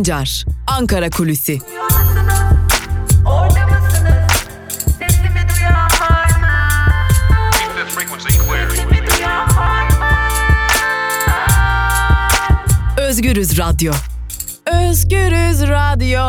Sancar, Ankara Kulüsi. Özgürüz Radyo. Özgürüz Radyo.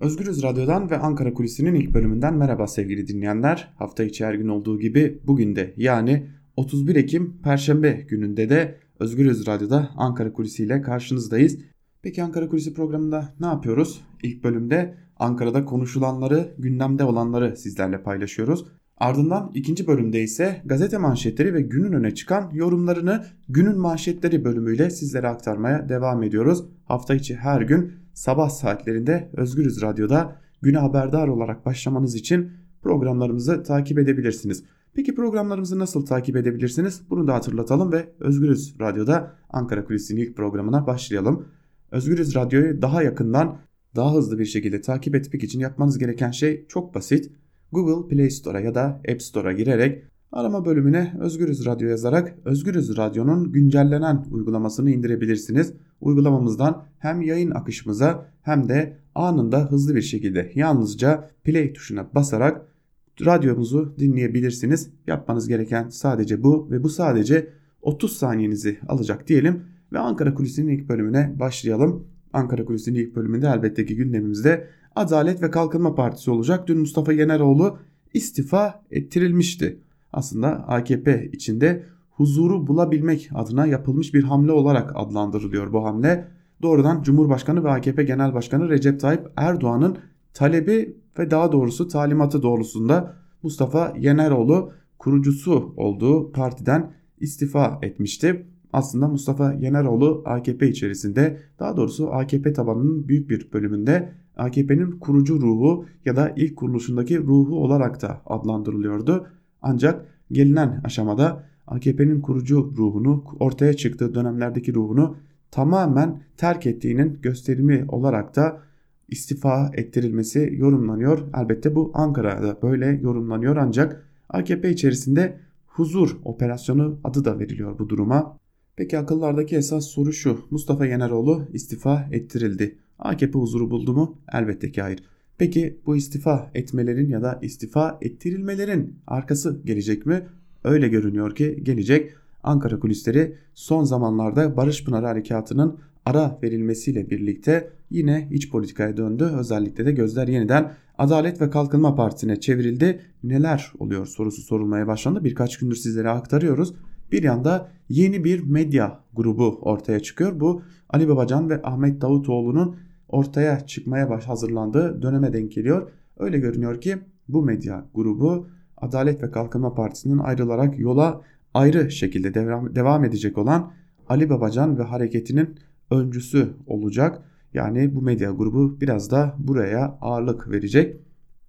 Özgürüz Radyo'dan ve Ankara Kulisi'nin ilk bölümünden merhaba sevgili dinleyenler. Hafta içi her gün olduğu gibi bugün de yani 31 Ekim Perşembe gününde de Özgürüz Radyo'da Ankara Kulisi ile karşınızdayız. Peki Ankara Kulisi programında ne yapıyoruz? İlk bölümde Ankara'da konuşulanları, gündemde olanları sizlerle paylaşıyoruz. Ardından ikinci bölümde ise gazete manşetleri ve günün öne çıkan yorumlarını günün manşetleri bölümüyle sizlere aktarmaya devam ediyoruz. Hafta içi her gün sabah saatlerinde Özgürüz Radyo'da güne haberdar olarak başlamanız için programlarımızı takip edebilirsiniz. Peki programlarımızı nasıl takip edebilirsiniz? Bunu da hatırlatalım ve Özgürüz Radyo'da Ankara Kulisi'nin ilk programına başlayalım. Özgürüz Radyo'yu daha yakından, daha hızlı bir şekilde takip etmek için yapmanız gereken şey çok basit. Google Play Store'a ya da App Store'a girerek arama bölümüne Özgürüz Radyo yazarak Özgürüz Radyo'nun güncellenen uygulamasını indirebilirsiniz. Uygulamamızdan hem yayın akışımıza hem de anında hızlı bir şekilde yalnızca play tuşuna basarak radyomuzu dinleyebilirsiniz. Yapmanız gereken sadece bu ve bu sadece 30 saniyenizi alacak diyelim ve Ankara Kulisi'nin ilk bölümüne başlayalım. Ankara Kulisi'nin ilk bölümünde elbette ki gündemimizde Adalet ve Kalkınma Partisi olacak. Dün Mustafa Yeneroğlu istifa ettirilmişti. Aslında AKP içinde huzuru bulabilmek adına yapılmış bir hamle olarak adlandırılıyor bu hamle. Doğrudan Cumhurbaşkanı ve AKP Genel Başkanı Recep Tayyip Erdoğan'ın talebi ve daha doğrusu talimatı doğrultusunda Mustafa Yeneroğlu kurucusu olduğu partiden istifa etmişti. Aslında Mustafa Yeneroğlu AKP içerisinde daha doğrusu AKP tabanının büyük bir bölümünde AKP'nin kurucu ruhu ya da ilk kuruluşundaki ruhu olarak da adlandırılıyordu. Ancak gelinen aşamada AKP'nin kurucu ruhunu ortaya çıktığı dönemlerdeki ruhunu tamamen terk ettiğinin gösterimi olarak da istifa ettirilmesi yorumlanıyor. Elbette bu Ankara'da böyle yorumlanıyor ancak AKP içerisinde huzur operasyonu adı da veriliyor bu duruma. Peki akıllardaki esas soru şu. Mustafa Yeneroğlu istifa ettirildi. AKP huzuru buldu mu? Elbette ki hayır. Peki bu istifa etmelerin ya da istifa ettirilmelerin arkası gelecek mi? Öyle görünüyor ki gelecek. Ankara kulisleri son zamanlarda Barış Pınar Harekatı'nın ara verilmesiyle birlikte yine iç politikaya döndü. Özellikle de gözler yeniden Adalet ve Kalkınma Partisi'ne çevrildi. Neler oluyor sorusu sorulmaya başlandı. Birkaç gündür sizlere aktarıyoruz. Bir yanda yeni bir medya grubu ortaya çıkıyor. Bu Ali Babacan ve Ahmet Davutoğlu'nun ortaya çıkmaya baş hazırlandığı döneme denk geliyor. Öyle görünüyor ki bu medya grubu Adalet ve Kalkınma Partisi'nin ayrılarak yola ayrı şekilde devam, edecek olan Ali Babacan ve hareketinin öncüsü olacak. Yani bu medya grubu biraz da buraya ağırlık verecek.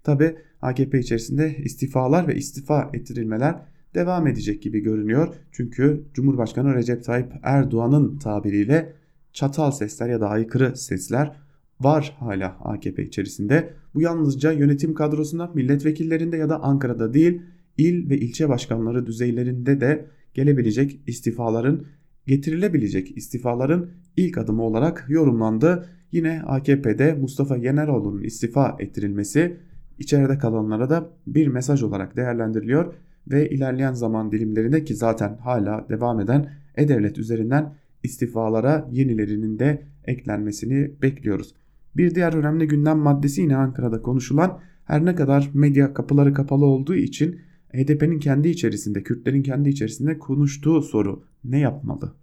Tabi AKP içerisinde istifalar ve istifa ettirilmeler devam edecek gibi görünüyor. Çünkü Cumhurbaşkanı Recep Tayyip Erdoğan'ın tabiriyle çatal sesler ya da aykırı sesler var hala AKP içerisinde. Bu yalnızca yönetim kadrosunda, milletvekillerinde ya da Ankara'da değil, il ve ilçe başkanları düzeylerinde de gelebilecek istifaların getirilebilecek istifaların ilk adımı olarak yorumlandı. Yine AKP'de Mustafa Yeneroğlu'nun istifa ettirilmesi içeride kalanlara da bir mesaj olarak değerlendiriliyor ve ilerleyen zaman dilimlerinde ki zaten hala devam eden E-Devlet üzerinden istifalara yenilerinin de eklenmesini bekliyoruz. Bir diğer önemli gündem maddesi yine Ankara'da konuşulan her ne kadar medya kapıları kapalı olduğu için HDP'nin kendi içerisinde, Kürtlerin kendi içerisinde konuştuğu soru ne yapmalı?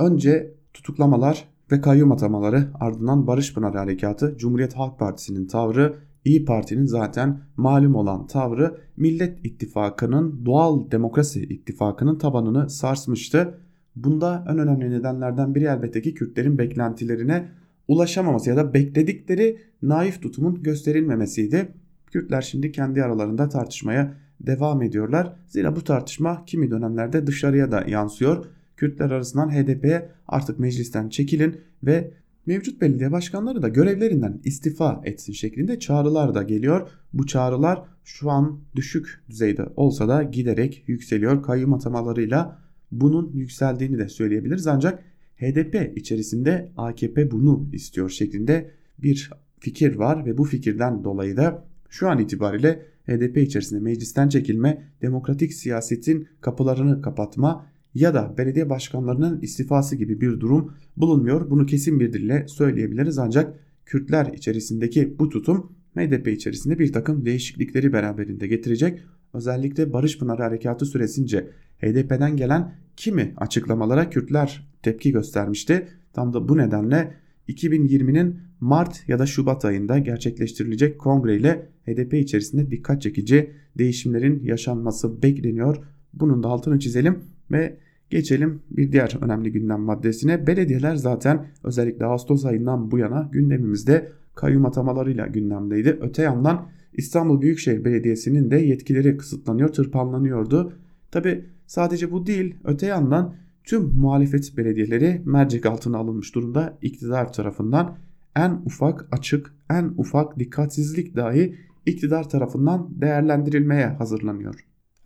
Önce tutuklamalar ve kayyum atamaları ardından Barış Pınar Harekatı, Cumhuriyet Halk Partisi'nin tavrı, İyi Parti'nin zaten malum olan tavrı Millet İttifakı'nın doğal demokrasi ittifakının tabanını sarsmıştı. Bunda en önemli nedenlerden biri elbette ki Kürtlerin beklentilerine ulaşamaması ya da bekledikleri naif tutumun gösterilmemesiydi. Kürtler şimdi kendi aralarında tartışmaya devam ediyorlar. Zira bu tartışma kimi dönemlerde dışarıya da yansıyor. Kürtler arasından HDP'ye artık meclisten çekilin ve mevcut belediye başkanları da görevlerinden istifa etsin şeklinde çağrılar da geliyor. Bu çağrılar şu an düşük düzeyde olsa da giderek yükseliyor. Kayyum atamalarıyla bunun yükseldiğini de söyleyebiliriz. Ancak HDP içerisinde AKP bunu istiyor şeklinde bir fikir var ve bu fikirden dolayı da şu an itibariyle HDP içerisinde meclisten çekilme, demokratik siyasetin kapılarını kapatma ya da belediye başkanlarının istifası gibi bir durum bulunmuyor. Bunu kesin bir dille söyleyebiliriz ancak Kürtler içerisindeki bu tutum MDP içerisinde bir takım değişiklikleri beraberinde getirecek. Özellikle Barış Pınarı Harekatı süresince HDP'den gelen kimi açıklamalara Kürtler tepki göstermişti. Tam da bu nedenle 2020'nin Mart ya da Şubat ayında gerçekleştirilecek kongre ile HDP içerisinde dikkat çekici değişimlerin yaşanması bekleniyor. Bunun da altını çizelim ve geçelim bir diğer önemli gündem maddesine. Belediyeler zaten özellikle Ağustos ayından bu yana gündemimizde kayyum atamalarıyla gündemdeydi. Öte yandan İstanbul Büyükşehir Belediyesi'nin de yetkileri kısıtlanıyor, tırpanlanıyordu. Tabi sadece bu değil, öte yandan tüm muhalefet belediyeleri mercek altına alınmış durumda iktidar tarafından en ufak açık, en ufak dikkatsizlik dahi iktidar tarafından değerlendirilmeye hazırlanıyor.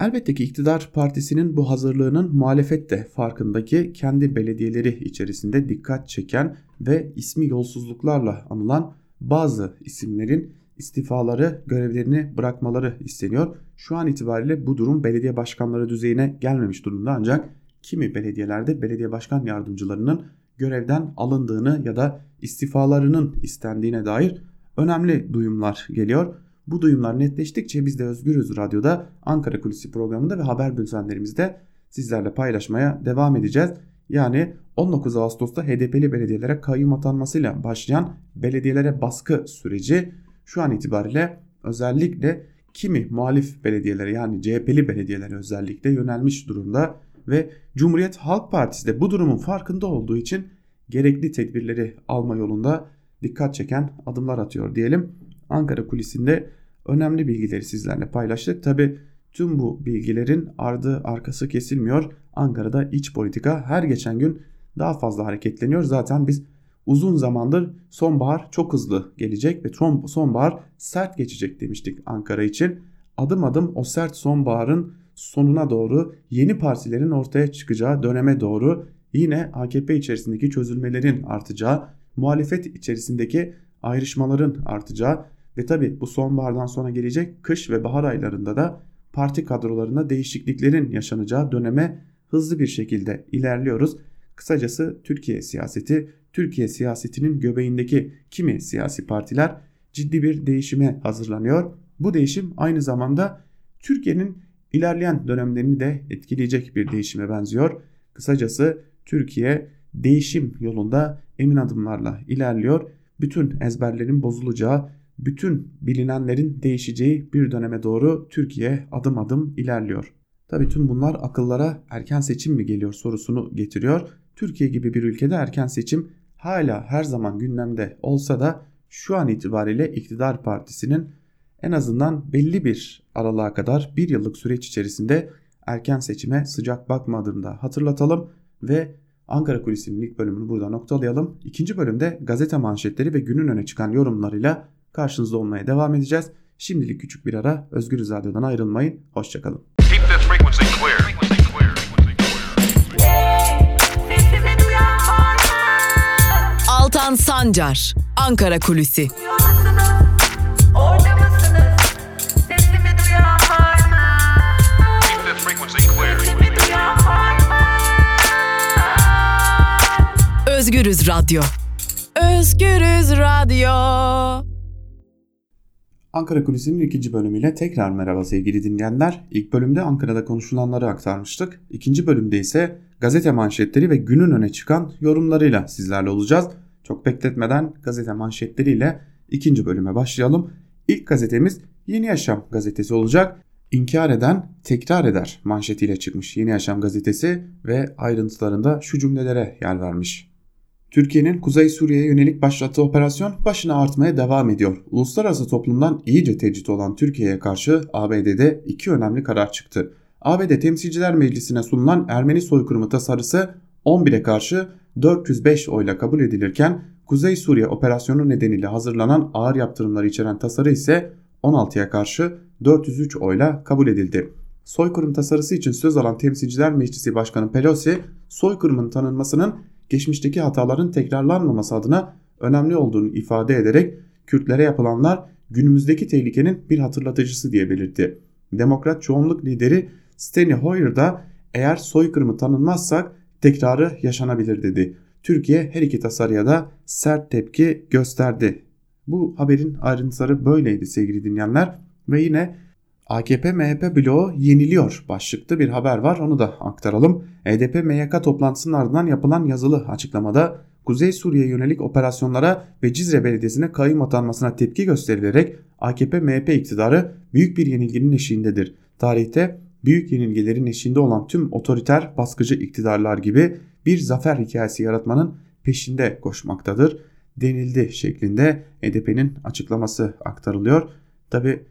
Elbette ki iktidar partisinin bu hazırlığının muhalefet de farkındaki kendi belediyeleri içerisinde dikkat çeken ve ismi yolsuzluklarla anılan bazı isimlerin istifaları, görevlerini bırakmaları isteniyor. Şu an itibariyle bu durum belediye başkanları düzeyine gelmemiş durumda ancak kimi belediyelerde belediye başkan yardımcılarının görevden alındığını ya da istifalarının istendiğine dair önemli duyumlar geliyor. Bu duyumlar netleştikçe biz de Özgürüz Radyo'da Ankara Kulisi programında ve haber bültenlerimizde sizlerle paylaşmaya devam edeceğiz. Yani 19 Ağustos'ta HDP'li belediyelere kayyum atanmasıyla başlayan belediyelere baskı süreci şu an itibariyle özellikle kimi muhalif belediyelere yani CHP'li belediyelere özellikle yönelmiş durumda ve Cumhuriyet Halk Partisi de bu durumun farkında olduğu için gerekli tedbirleri alma yolunda dikkat çeken adımlar atıyor diyelim. Ankara kulisinde önemli bilgileri sizlerle paylaştık. Tabi tüm bu bilgilerin ardı arkası kesilmiyor. Ankara'da iç politika her geçen gün daha fazla hareketleniyor. Zaten biz uzun zamandır sonbahar çok hızlı gelecek ve sonbahar sert geçecek demiştik Ankara için. Adım adım o sert sonbaharın sonuna doğru yeni partilerin ortaya çıkacağı döneme doğru yine AKP içerisindeki çözülmelerin artacağı, muhalefet içerisindeki ayrışmaların artacağı ve tabi bu sonbahardan sonra gelecek kış ve bahar aylarında da parti kadrolarında değişikliklerin yaşanacağı döneme hızlı bir şekilde ilerliyoruz. Kısacası Türkiye siyaseti, Türkiye siyasetinin göbeğindeki kimi siyasi partiler ciddi bir değişime hazırlanıyor. Bu değişim aynı zamanda Türkiye'nin ilerleyen dönemlerini de etkileyecek bir değişime benziyor. Kısacası Türkiye değişim yolunda emin adımlarla ilerliyor. Bütün ezberlerin bozulacağı, bütün bilinenlerin değişeceği bir döneme doğru Türkiye adım adım ilerliyor. Tabii tüm bunlar akıllara erken seçim mi geliyor sorusunu getiriyor. Türkiye gibi bir ülkede erken seçim hala her zaman gündemde olsa da şu an itibariyle iktidar partisinin en azından belli bir aralığa kadar bir yıllık süreç içerisinde erken seçime sıcak bakmadığını da hatırlatalım ve Ankara Kulisi'nin ilk bölümünü burada noktalayalım. İkinci bölümde gazete manşetleri ve günün öne çıkan yorumlarıyla karşınızda olmaya devam edeceğiz. Şimdilik küçük bir ara Özgür Radyo'dan ayrılmayın. Hoşçakalın. Altan Sancar, Ankara Kulüsi. Özgürüz Radyo. Özgürüz Radyo. Ankara Kulisi'nin ikinci bölümüyle tekrar merhaba sevgili dinleyenler. İlk bölümde Ankara'da konuşulanları aktarmıştık. İkinci bölümde ise gazete manşetleri ve günün öne çıkan yorumlarıyla sizlerle olacağız. Çok bekletmeden gazete manşetleriyle ikinci bölüme başlayalım. İlk gazetemiz Yeni Yaşam gazetesi olacak. İnkar eden tekrar eder manşetiyle çıkmış Yeni Yaşam gazetesi ve ayrıntılarında şu cümlelere yer vermiş. Türkiye'nin Kuzey Suriye'ye yönelik başlattığı operasyon başına artmaya devam ediyor. Uluslararası toplumdan iyice tecrit olan Türkiye'ye karşı ABD'de iki önemli karar çıktı. ABD Temsilciler Meclisi'ne sunulan Ermeni soykırımı tasarısı 11'e karşı 405 oyla kabul edilirken Kuzey Suriye operasyonu nedeniyle hazırlanan ağır yaptırımları içeren tasarı ise 16'ya karşı 403 oyla kabul edildi. Soykırım tasarısı için söz alan Temsilciler Meclisi Başkanı Pelosi, soykırımın tanınmasının geçmişteki hataların tekrarlanmaması adına önemli olduğunu ifade ederek Kürtlere yapılanlar günümüzdeki tehlikenin bir hatırlatıcısı diye belirtti. Demokrat çoğunluk lideri Steny Hoyer da eğer soykırımı tanınmazsak tekrarı yaşanabilir dedi. Türkiye her iki tasarıya da sert tepki gösterdi. Bu haberin ayrıntıları böyleydi sevgili dinleyenler ve yine AKP MHP bloğu yeniliyor başlıklı bir haber var onu da aktaralım. HDP e toplantısının ardından yapılan yazılı açıklamada Kuzey Suriye yönelik operasyonlara ve Cizre Belediyesi'ne kayyum atanmasına tepki gösterilerek AKP MHP iktidarı büyük bir yenilginin eşiğindedir. Tarihte büyük yenilgilerin eşiğinde olan tüm otoriter baskıcı iktidarlar gibi bir zafer hikayesi yaratmanın peşinde koşmaktadır denildi şeklinde HDP'nin açıklaması aktarılıyor. Tabi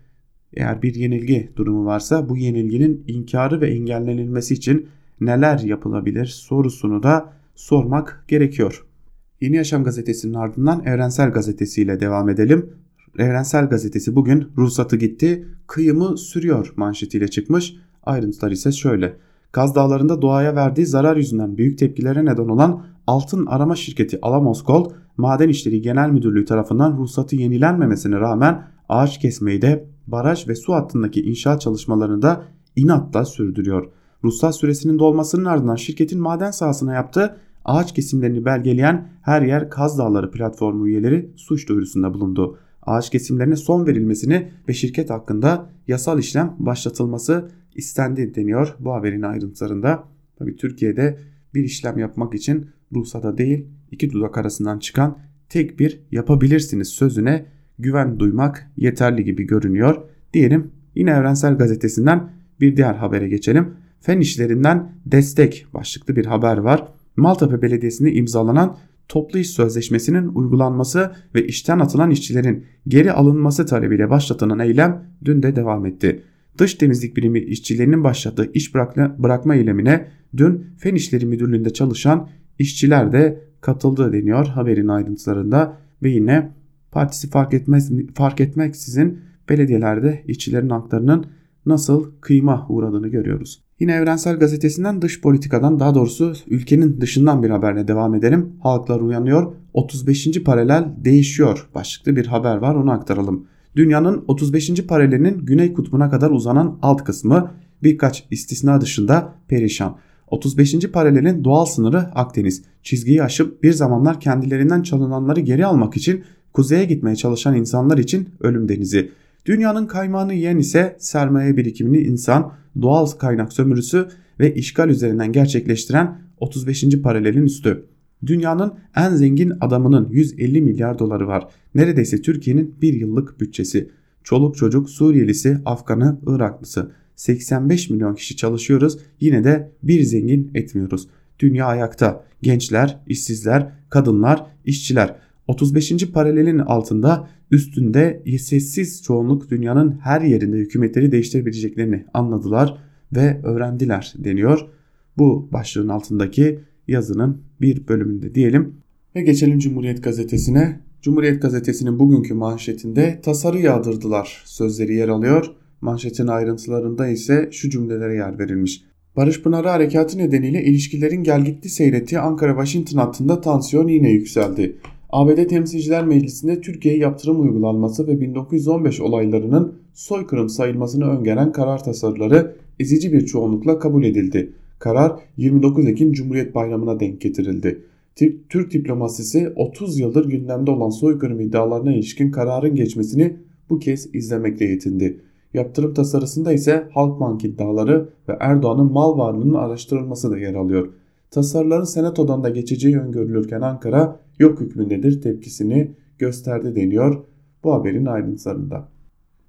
eğer bir yenilgi durumu varsa bu yenilginin inkarı ve engellenilmesi için neler yapılabilir sorusunu da sormak gerekiyor. Yeni Yaşam gazetesinin ardından Evrensel Gazetesi ile devam edelim. Evrensel Gazetesi bugün ruhsatı gitti, kıyımı sürüyor manşetiyle çıkmış. Ayrıntılar ise şöyle. Kaz Dağları'nda doğaya verdiği zarar yüzünden büyük tepkilere neden olan altın arama şirketi Alamos Gold, Maden İşleri Genel Müdürlüğü tarafından ruhsatı yenilenmemesine rağmen ağaç kesmeyi de baraj ve su hattındaki inşaat çalışmalarını da inatla sürdürüyor. Ruhsat süresinin dolmasının ardından şirketin maden sahasına yaptığı ağaç kesimlerini belgeleyen Her Yer Kaz Dağları platformu üyeleri suç duyurusunda bulundu. Ağaç kesimlerine son verilmesini ve şirket hakkında yasal işlem başlatılması istendi deniyor bu haberin ayrıntılarında. Tabi Türkiye'de bir işlem yapmak için ruhsata değil iki dudak arasından çıkan tek bir yapabilirsiniz sözüne güven duymak yeterli gibi görünüyor. Diyelim yine Evrensel Gazetesi'nden bir diğer habere geçelim. Fen işlerinden destek başlıklı bir haber var. Maltepe Belediyesi'nde imzalanan toplu iş sözleşmesinin uygulanması ve işten atılan işçilerin geri alınması talebiyle başlatılan eylem dün de devam etti. Dış temizlik birimi işçilerinin başlattığı iş bırakma, bırakma eylemine dün Fen İşleri Müdürlüğü'nde çalışan işçiler de katıldı deniyor haberin ayrıntılarında ve yine partisi fark etmez fark etmeksizin belediyelerde işçilerin haklarının nasıl kıyma uğradığını görüyoruz. Yine Evrensel Gazetesi'nden dış politikadan daha doğrusu ülkenin dışından bir haberle devam edelim. Halklar uyanıyor 35. paralel değişiyor başlıklı bir haber var onu aktaralım. Dünyanın 35. paralelinin güney kutbuna kadar uzanan alt kısmı birkaç istisna dışında perişan. 35. paralelin doğal sınırı Akdeniz. Çizgiyi aşıp bir zamanlar kendilerinden çalınanları geri almak için kuzeye gitmeye çalışan insanlar için ölüm denizi. Dünyanın kaymağını yiyen ise sermaye birikimini insan, doğal kaynak sömürüsü ve işgal üzerinden gerçekleştiren 35. paralelin üstü. Dünyanın en zengin adamının 150 milyar doları var. Neredeyse Türkiye'nin bir yıllık bütçesi. Çoluk çocuk Suriyelisi, Afganı, Iraklısı. 85 milyon kişi çalışıyoruz yine de bir zengin etmiyoruz. Dünya ayakta. Gençler, işsizler, kadınlar, işçiler. 35. paralelin altında üstünde sessiz çoğunluk dünyanın her yerinde hükümetleri değiştirebileceklerini anladılar ve öğrendiler deniyor. Bu başlığın altındaki yazının bir bölümünde diyelim. Ve geçelim Cumhuriyet Gazetesi'ne. Cumhuriyet Gazetesi'nin bugünkü manşetinde tasarı yağdırdılar sözleri yer alıyor. Manşetin ayrıntılarında ise şu cümlelere yer verilmiş. Barış Pınarı harekatı nedeniyle ilişkilerin gelgitti seyrettiği Ankara-Washington hattında tansiyon yine yükseldi. ABD Temsilciler Meclisi'nde Türkiye'ye yaptırım uygulanması ve 1915 olaylarının soykırım sayılmasını öngören karar tasarıları ezici bir çoğunlukla kabul edildi. Karar 29 Ekim Cumhuriyet Bayramı'na denk getirildi. Türk diplomasisi 30 yıldır gündemde olan soykırım iddialarına ilişkin kararın geçmesini bu kez izlemekle yetindi. Yaptırım tasarısında ise Halkbank iddiaları ve Erdoğan'ın mal varlığının araştırılması da yer alıyor. Tasarıların senatodan da geçeceği öngörülürken Ankara yok hükmündedir tepkisini gösterdi deniyor bu haberin ayrıntılarında.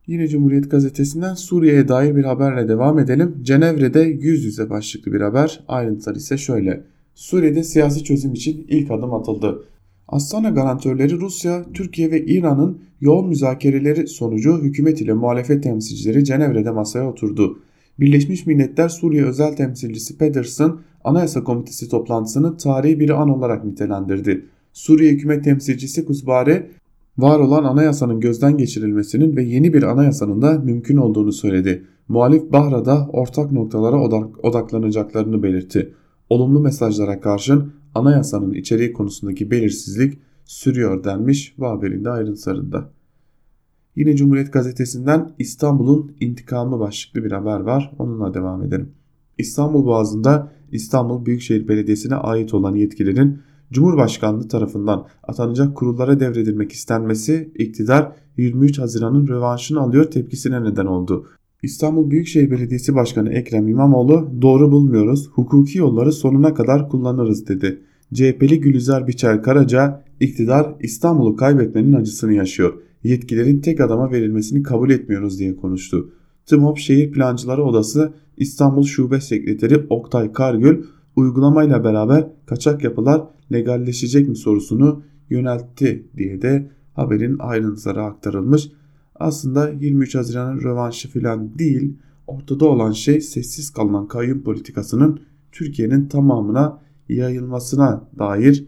Yine Cumhuriyet Gazetesi'nden Suriye'ye dair bir haberle devam edelim. Cenevre'de yüz yüze başlıklı bir haber. Ayrıntılar ise şöyle. Suriye'de siyasi çözüm için ilk adım atıldı. Astana garantörleri Rusya, Türkiye ve İran'ın yoğun müzakereleri sonucu hükümet ile muhalefet temsilcileri Cenevre'de masaya oturdu. Birleşmiş Milletler Suriye özel temsilcisi Pedersen Anayasa Komitesi toplantısını tarihi bir an olarak nitelendirdi. Suriye hükümet temsilcisi Kuzbare var olan anayasanın gözden geçirilmesinin ve yeni bir anayasanın da mümkün olduğunu söyledi. Muhalif Bahra'da ortak noktalara odak, odaklanacaklarını belirtti. Olumlu mesajlara karşın anayasanın içeriği konusundaki belirsizlik sürüyor denmiş bu haberin de ayrıntılarında. Yine Cumhuriyet Gazetesi'nden İstanbul'un intikamı başlıklı bir haber var. Onunla devam edelim. İstanbul Boğazı'nda İstanbul Büyükşehir Belediyesi'ne ait olan yetkilerin Cumhurbaşkanlığı tarafından atanacak kurullara devredilmek istenmesi iktidar 23 Haziran'ın rövanşını alıyor tepkisine neden oldu. İstanbul Büyükşehir Belediyesi Başkanı Ekrem İmamoğlu doğru bulmuyoruz, hukuki yolları sonuna kadar kullanırız dedi. CHP'li Gülizar Biçer Karaca iktidar İstanbul'u kaybetmenin acısını yaşıyor. Yetkilerin tek adama verilmesini kabul etmiyoruz diye konuştu. TMOP Şehir Plancıları Odası İstanbul Şube Sekreteri Oktay Kargül uygulamayla beraber kaçak yapılar legalleşecek mi sorusunu yöneltti diye de haberin ayrıntıları aktarılmış. Aslında 23 Haziran'ın rövanşı filan değil ortada olan şey sessiz kalınan kayyum politikasının Türkiye'nin tamamına yayılmasına dair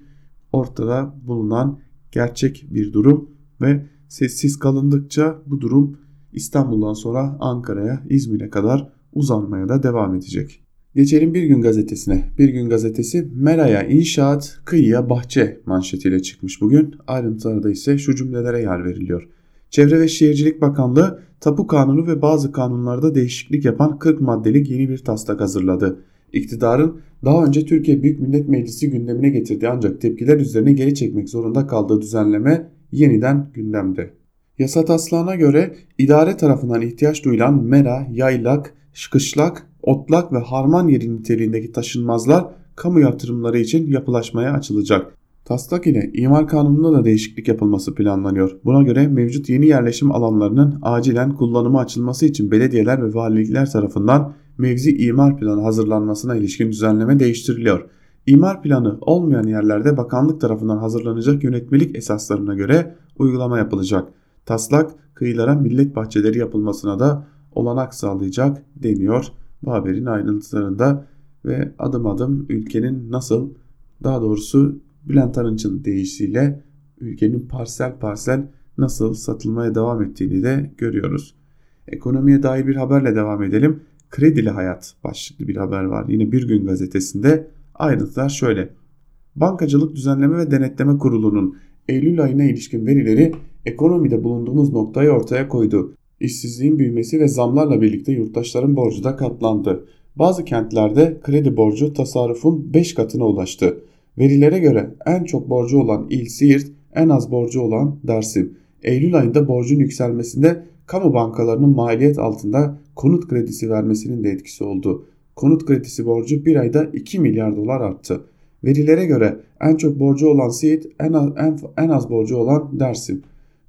ortada bulunan gerçek bir durum ve sessiz kalındıkça bu durum İstanbul'dan sonra Ankara'ya, İzmir'e kadar uzanmaya da devam edecek. Geçelim Bir Gün Gazetesi'ne. Bir Gün Gazetesi Mera'ya inşaat, kıyıya bahçe manşetiyle çıkmış bugün. Ayrıntılarda ise şu cümlelere yer veriliyor. Çevre ve Şehircilik Bakanlığı tapu kanunu ve bazı kanunlarda değişiklik yapan 40 maddelik yeni bir taslak hazırladı. İktidarın daha önce Türkiye Büyük Millet Meclisi gündemine getirdiği ancak tepkiler üzerine geri çekmek zorunda kaldığı düzenleme yeniden gündemde. Yasa taslağına göre idare tarafından ihtiyaç duyulan mera, yaylak, kışlak, otlak ve harman yeri niteliğindeki taşınmazlar kamu yatırımları için yapılaşmaya açılacak. Taslak ile imar kanununda da değişiklik yapılması planlanıyor. Buna göre mevcut yeni yerleşim alanlarının acilen kullanıma açılması için belediyeler ve valilikler tarafından mevzi imar planı hazırlanmasına ilişkin düzenleme değiştiriliyor. İmar planı olmayan yerlerde bakanlık tarafından hazırlanacak yönetmelik esaslarına göre uygulama yapılacak. Taslak kıyılara millet bahçeleri yapılmasına da olanak sağlayacak deniyor bu haberin ayrıntılarında ve adım adım ülkenin nasıl daha doğrusu Bülent Arınç'ın deyişiyle ülkenin parsel parsel nasıl satılmaya devam ettiğini de görüyoruz. Ekonomiye dair bir haberle devam edelim. Kredili Hayat başlıklı bir haber var. Yine Bir Gün gazetesinde ayrıntılar şöyle. Bankacılık Düzenleme ve Denetleme Kurulu'nun Eylül ayına ilişkin verileri ekonomide bulunduğumuz noktayı ortaya koydu. İşsizliğin büyümesi ve zamlarla birlikte yurttaşların borcu da katlandı. Bazı kentlerde kredi borcu tasarrufun 5 katına ulaştı. Verilere göre en çok borcu olan il Siirt, en az borcu olan Dersim. Eylül ayında borcun yükselmesinde kamu bankalarının maliyet altında konut kredisi vermesinin de etkisi oldu. Konut kredisi borcu bir ayda 2 milyar dolar arttı. Verilere göre en çok borcu olan Siirt, en az, en, en az borcu olan Dersim.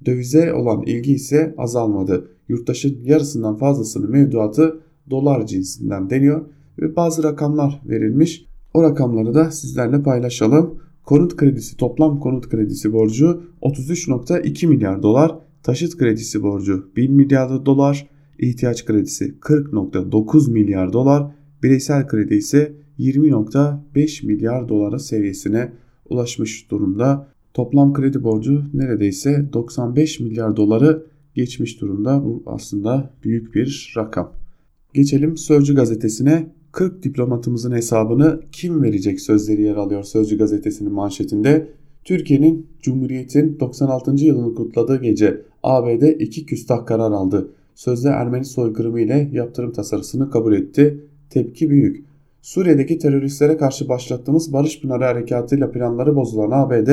Dövize olan ilgi ise azalmadı. Yurttaşın yarısından fazlasının mevduatı dolar cinsinden deniyor ve bazı rakamlar verilmiş. O rakamları da sizlerle paylaşalım. Konut kredisi toplam konut kredisi borcu 33.2 milyar dolar, taşıt kredisi borcu 1 milyar dolar, ihtiyaç kredisi 40.9 milyar dolar, bireysel kredi ise 20.5 milyar dolara seviyesine ulaşmış durumda. Toplam kredi borcu neredeyse 95 milyar doları geçmiş durumda. Bu aslında büyük bir rakam. Geçelim Sözcü gazetesine. 40 diplomatımızın hesabını kim verecek sözleri yer alıyor Sözcü gazetesinin manşetinde. Türkiye'nin Cumhuriyet'in 96. yılını kutladığı gece ABD iki küstah karar aldı. Sözde Ermeni soykırımı ile yaptırım tasarısını kabul etti. Tepki büyük. Suriye'deki teröristlere karşı başlattığımız Barış Pınarı harekatıyla planları bozulan ABD,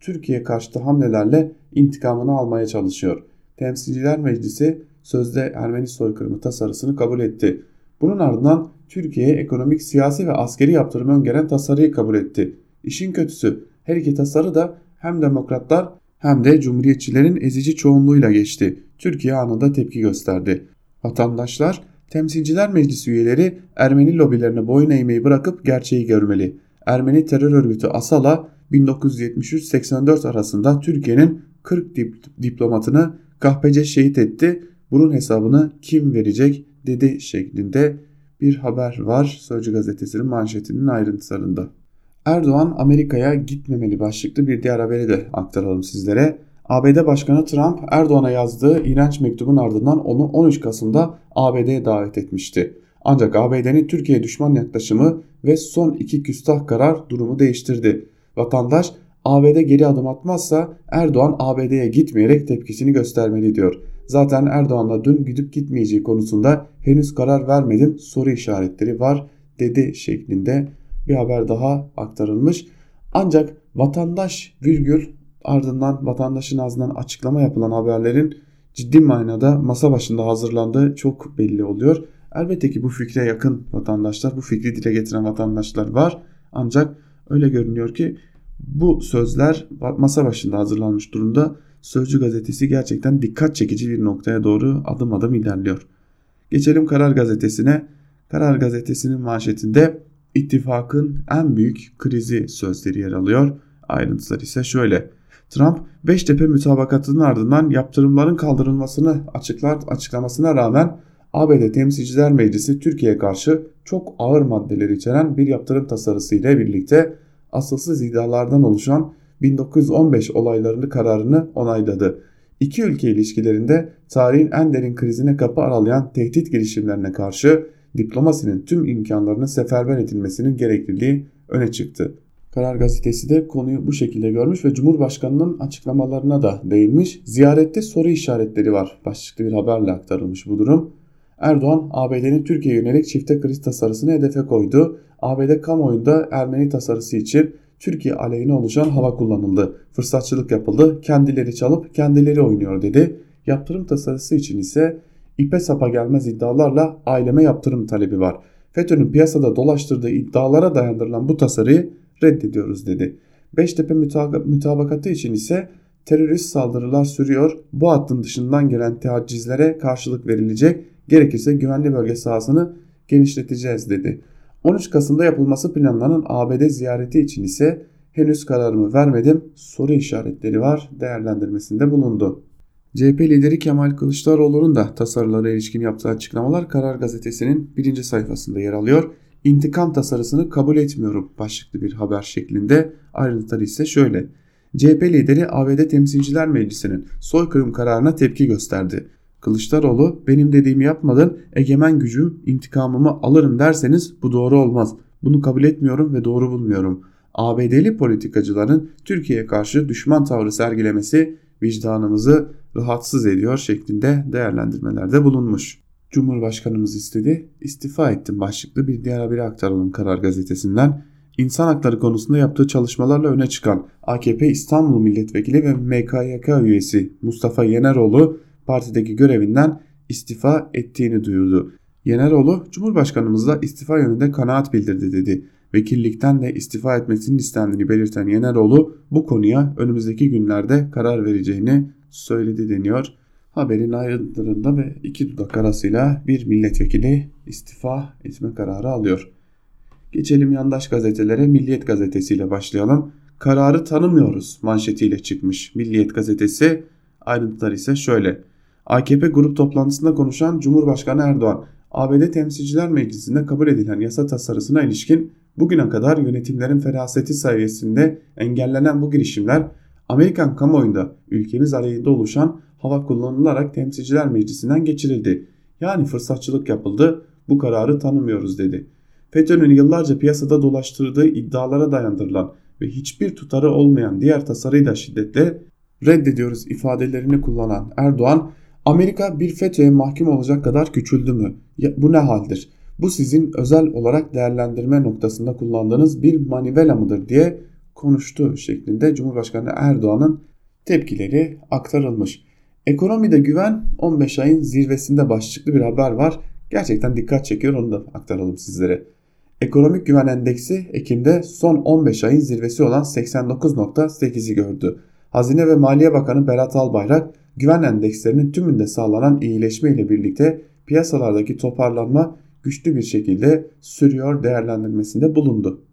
Türkiye karşıtı hamlelerle intikamını almaya çalışıyor. Temsilciler Meclisi sözde Ermeni soykırımı tasarısını kabul etti. Bunun ardından Türkiye'ye ekonomik, siyasi ve askeri yaptırım öngören tasarıyı kabul etti. İşin kötüsü her iki tasarı da hem demokratlar hem de cumhuriyetçilerin ezici çoğunluğuyla geçti. Türkiye anında tepki gösterdi. Vatandaşlar, Temsilciler Meclisi üyeleri Ermeni lobilerine boyun eğmeyi bırakıp gerçeği görmeli. Ermeni terör örgütü Asala 1973-84 arasında Türkiye'nin 40 dip diplomatını kahpece şehit etti. Bunun hesabını kim verecek dedi şeklinde bir haber var Sözcü gazetesinin manşetinin ayrıntılarında. Erdoğan Amerika'ya gitmemeli başlıklı bir diğer haberi de aktaralım sizlere. ABD Başkanı Trump Erdoğan'a yazdığı iğrenç mektubun ardından onu 13 Kasım'da ABD'ye davet etmişti. Ancak ABD'nin Türkiye düşman yaklaşımı ve son iki küstah karar durumu değiştirdi. Vatandaş ABD geri adım atmazsa Erdoğan ABD'ye gitmeyerek tepkisini göstermeli diyor. Zaten Erdoğan'la dün gidip gitmeyeceği konusunda henüz karar vermedim soru işaretleri var dedi şeklinde bir haber daha aktarılmış. Ancak vatandaş virgül ardından vatandaşın ağzından açıklama yapılan haberlerin ciddi manada masa başında hazırlandığı çok belli oluyor. Elbette ki bu fikre yakın vatandaşlar, bu fikri dile getiren vatandaşlar var. Ancak öyle görünüyor ki bu sözler masa başında hazırlanmış durumda. Sözcü gazetesi gerçekten dikkat çekici bir noktaya doğru adım adım ilerliyor. Geçelim Karar Gazetesi'ne. Karar Gazetesi'nin manşetinde ittifakın en büyük krizi sözleri yer alıyor. Ayrıntılar ise şöyle. Trump Beştepe mütabakatının ardından yaptırımların kaldırılmasını açıklar, açıklamasına rağmen ABD Temsilciler Meclisi Türkiye'ye karşı çok ağır maddeler içeren bir yaptırım tasarısı ile birlikte asılsız iddialardan oluşan 1915 olaylarını kararını onayladı. İki ülke ilişkilerinde tarihin en derin krizine kapı aralayan tehdit girişimlerine karşı diplomasinin tüm imkanlarını seferber edilmesinin gerekliliği öne çıktı. Karar Gazetesi de konuyu bu şekilde görmüş ve Cumhurbaşkanı'nın açıklamalarına da değinmiş. Ziyarette soru işaretleri var. Başlıklı bir haberle aktarılmış bu durum. Erdoğan ABD'nin Türkiye yönelik çifte kriz tasarısını hedefe koydu. ABD kamuoyunda Ermeni tasarısı için Türkiye aleyhine oluşan hava kullanıldı. Fırsatçılık yapıldı. Kendileri çalıp kendileri oynuyor dedi. Yaptırım tasarısı için ise ipe sapa gelmez iddialarla aileme yaptırım talebi var. FETÖ'nün piyasada dolaştırdığı iddialara dayandırılan bu tasarıyı reddediyoruz dedi. Beştepe mütabakatı için ise terörist saldırılar sürüyor. Bu hattın dışından gelen teaccizlere karşılık verilecek. Gerekirse güvenli bölge sahasını genişleteceğiz dedi. 13 Kasım'da yapılması planlanan ABD ziyareti için ise henüz kararımı vermedim soru işaretleri var değerlendirmesinde bulundu. CHP lideri Kemal Kılıçdaroğlu'nun da tasarılara ilişkin yaptığı açıklamalar Karar Gazetesi'nin birinci sayfasında yer alıyor. İntikam tasarısını kabul etmiyorum başlıklı bir haber şeklinde ayrıntıları ise şöyle. CHP lideri ABD Temsilciler Meclisi'nin soykırım kararına tepki gösterdi. Kılıçdaroğlu benim dediğimi yapmadın egemen gücüm intikamımı alırım derseniz bu doğru olmaz. Bunu kabul etmiyorum ve doğru bulmuyorum. ABD'li politikacıların Türkiye'ye karşı düşman tavrı sergilemesi vicdanımızı rahatsız ediyor şeklinde değerlendirmelerde bulunmuş. Cumhurbaşkanımız istedi, istifa ettim başlıklı bir diğer haberi aktaralım Karar Gazetesi'nden. İnsan hakları konusunda yaptığı çalışmalarla öne çıkan AKP İstanbul Milletvekili ve MKYK üyesi Mustafa Yeneroğlu partideki görevinden istifa ettiğini duyurdu. Yeneroğlu Cumhurbaşkanımızla istifa yönünde kanaat bildirdi dedi. Vekillikten de istifa etmesinin istendiğini belirten Yeneroğlu bu konuya önümüzdeki günlerde karar vereceğini söyledi deniyor. Haberin ayrıntılarında ve iki dudak arasıyla bir milletvekili istifa etme kararı alıyor. Geçelim yandaş gazetelere Milliyet gazetesiyle başlayalım. Kararı tanımıyoruz manşetiyle çıkmış Milliyet gazetesi. Ayrıntılar ise şöyle. AKP grup toplantısında konuşan Cumhurbaşkanı Erdoğan, ABD Temsilciler Meclisi'nde kabul edilen yasa tasarısına ilişkin bugüne kadar yönetimlerin feraseti sayesinde engellenen bu girişimler Amerikan kamuoyunda ülkemiz aleyhinde oluşan hava kullanılarak Temsilciler Meclisi'nden geçirildi. Yani fırsatçılık yapıldı, bu kararı tanımıyoruz dedi. FETÖ'nün yıllarca piyasada dolaştırdığı iddialara dayandırılan ve hiçbir tutarı olmayan diğer tasarıyı da şiddetle reddediyoruz ifadelerini kullanan Erdoğan, Amerika bir FETÖ'ye mahkum olacak kadar küçüldü mü? Ya, bu ne haldir? Bu sizin özel olarak değerlendirme noktasında kullandığınız bir manivela mıdır diye konuştu şeklinde Cumhurbaşkanı Erdoğan'ın tepkileri aktarılmış. Ekonomide güven 15 ayın zirvesinde başlıklı bir haber var. Gerçekten dikkat çekiyor onu da aktaralım sizlere. Ekonomik güven endeksi Ekim'de son 15 ayın zirvesi olan 89.8'i gördü. Hazine ve Maliye Bakanı Berat Albayrak güven endekslerinin tümünde sağlanan iyileşme ile birlikte piyasalardaki toparlanma güçlü bir şekilde sürüyor değerlendirmesinde bulundu.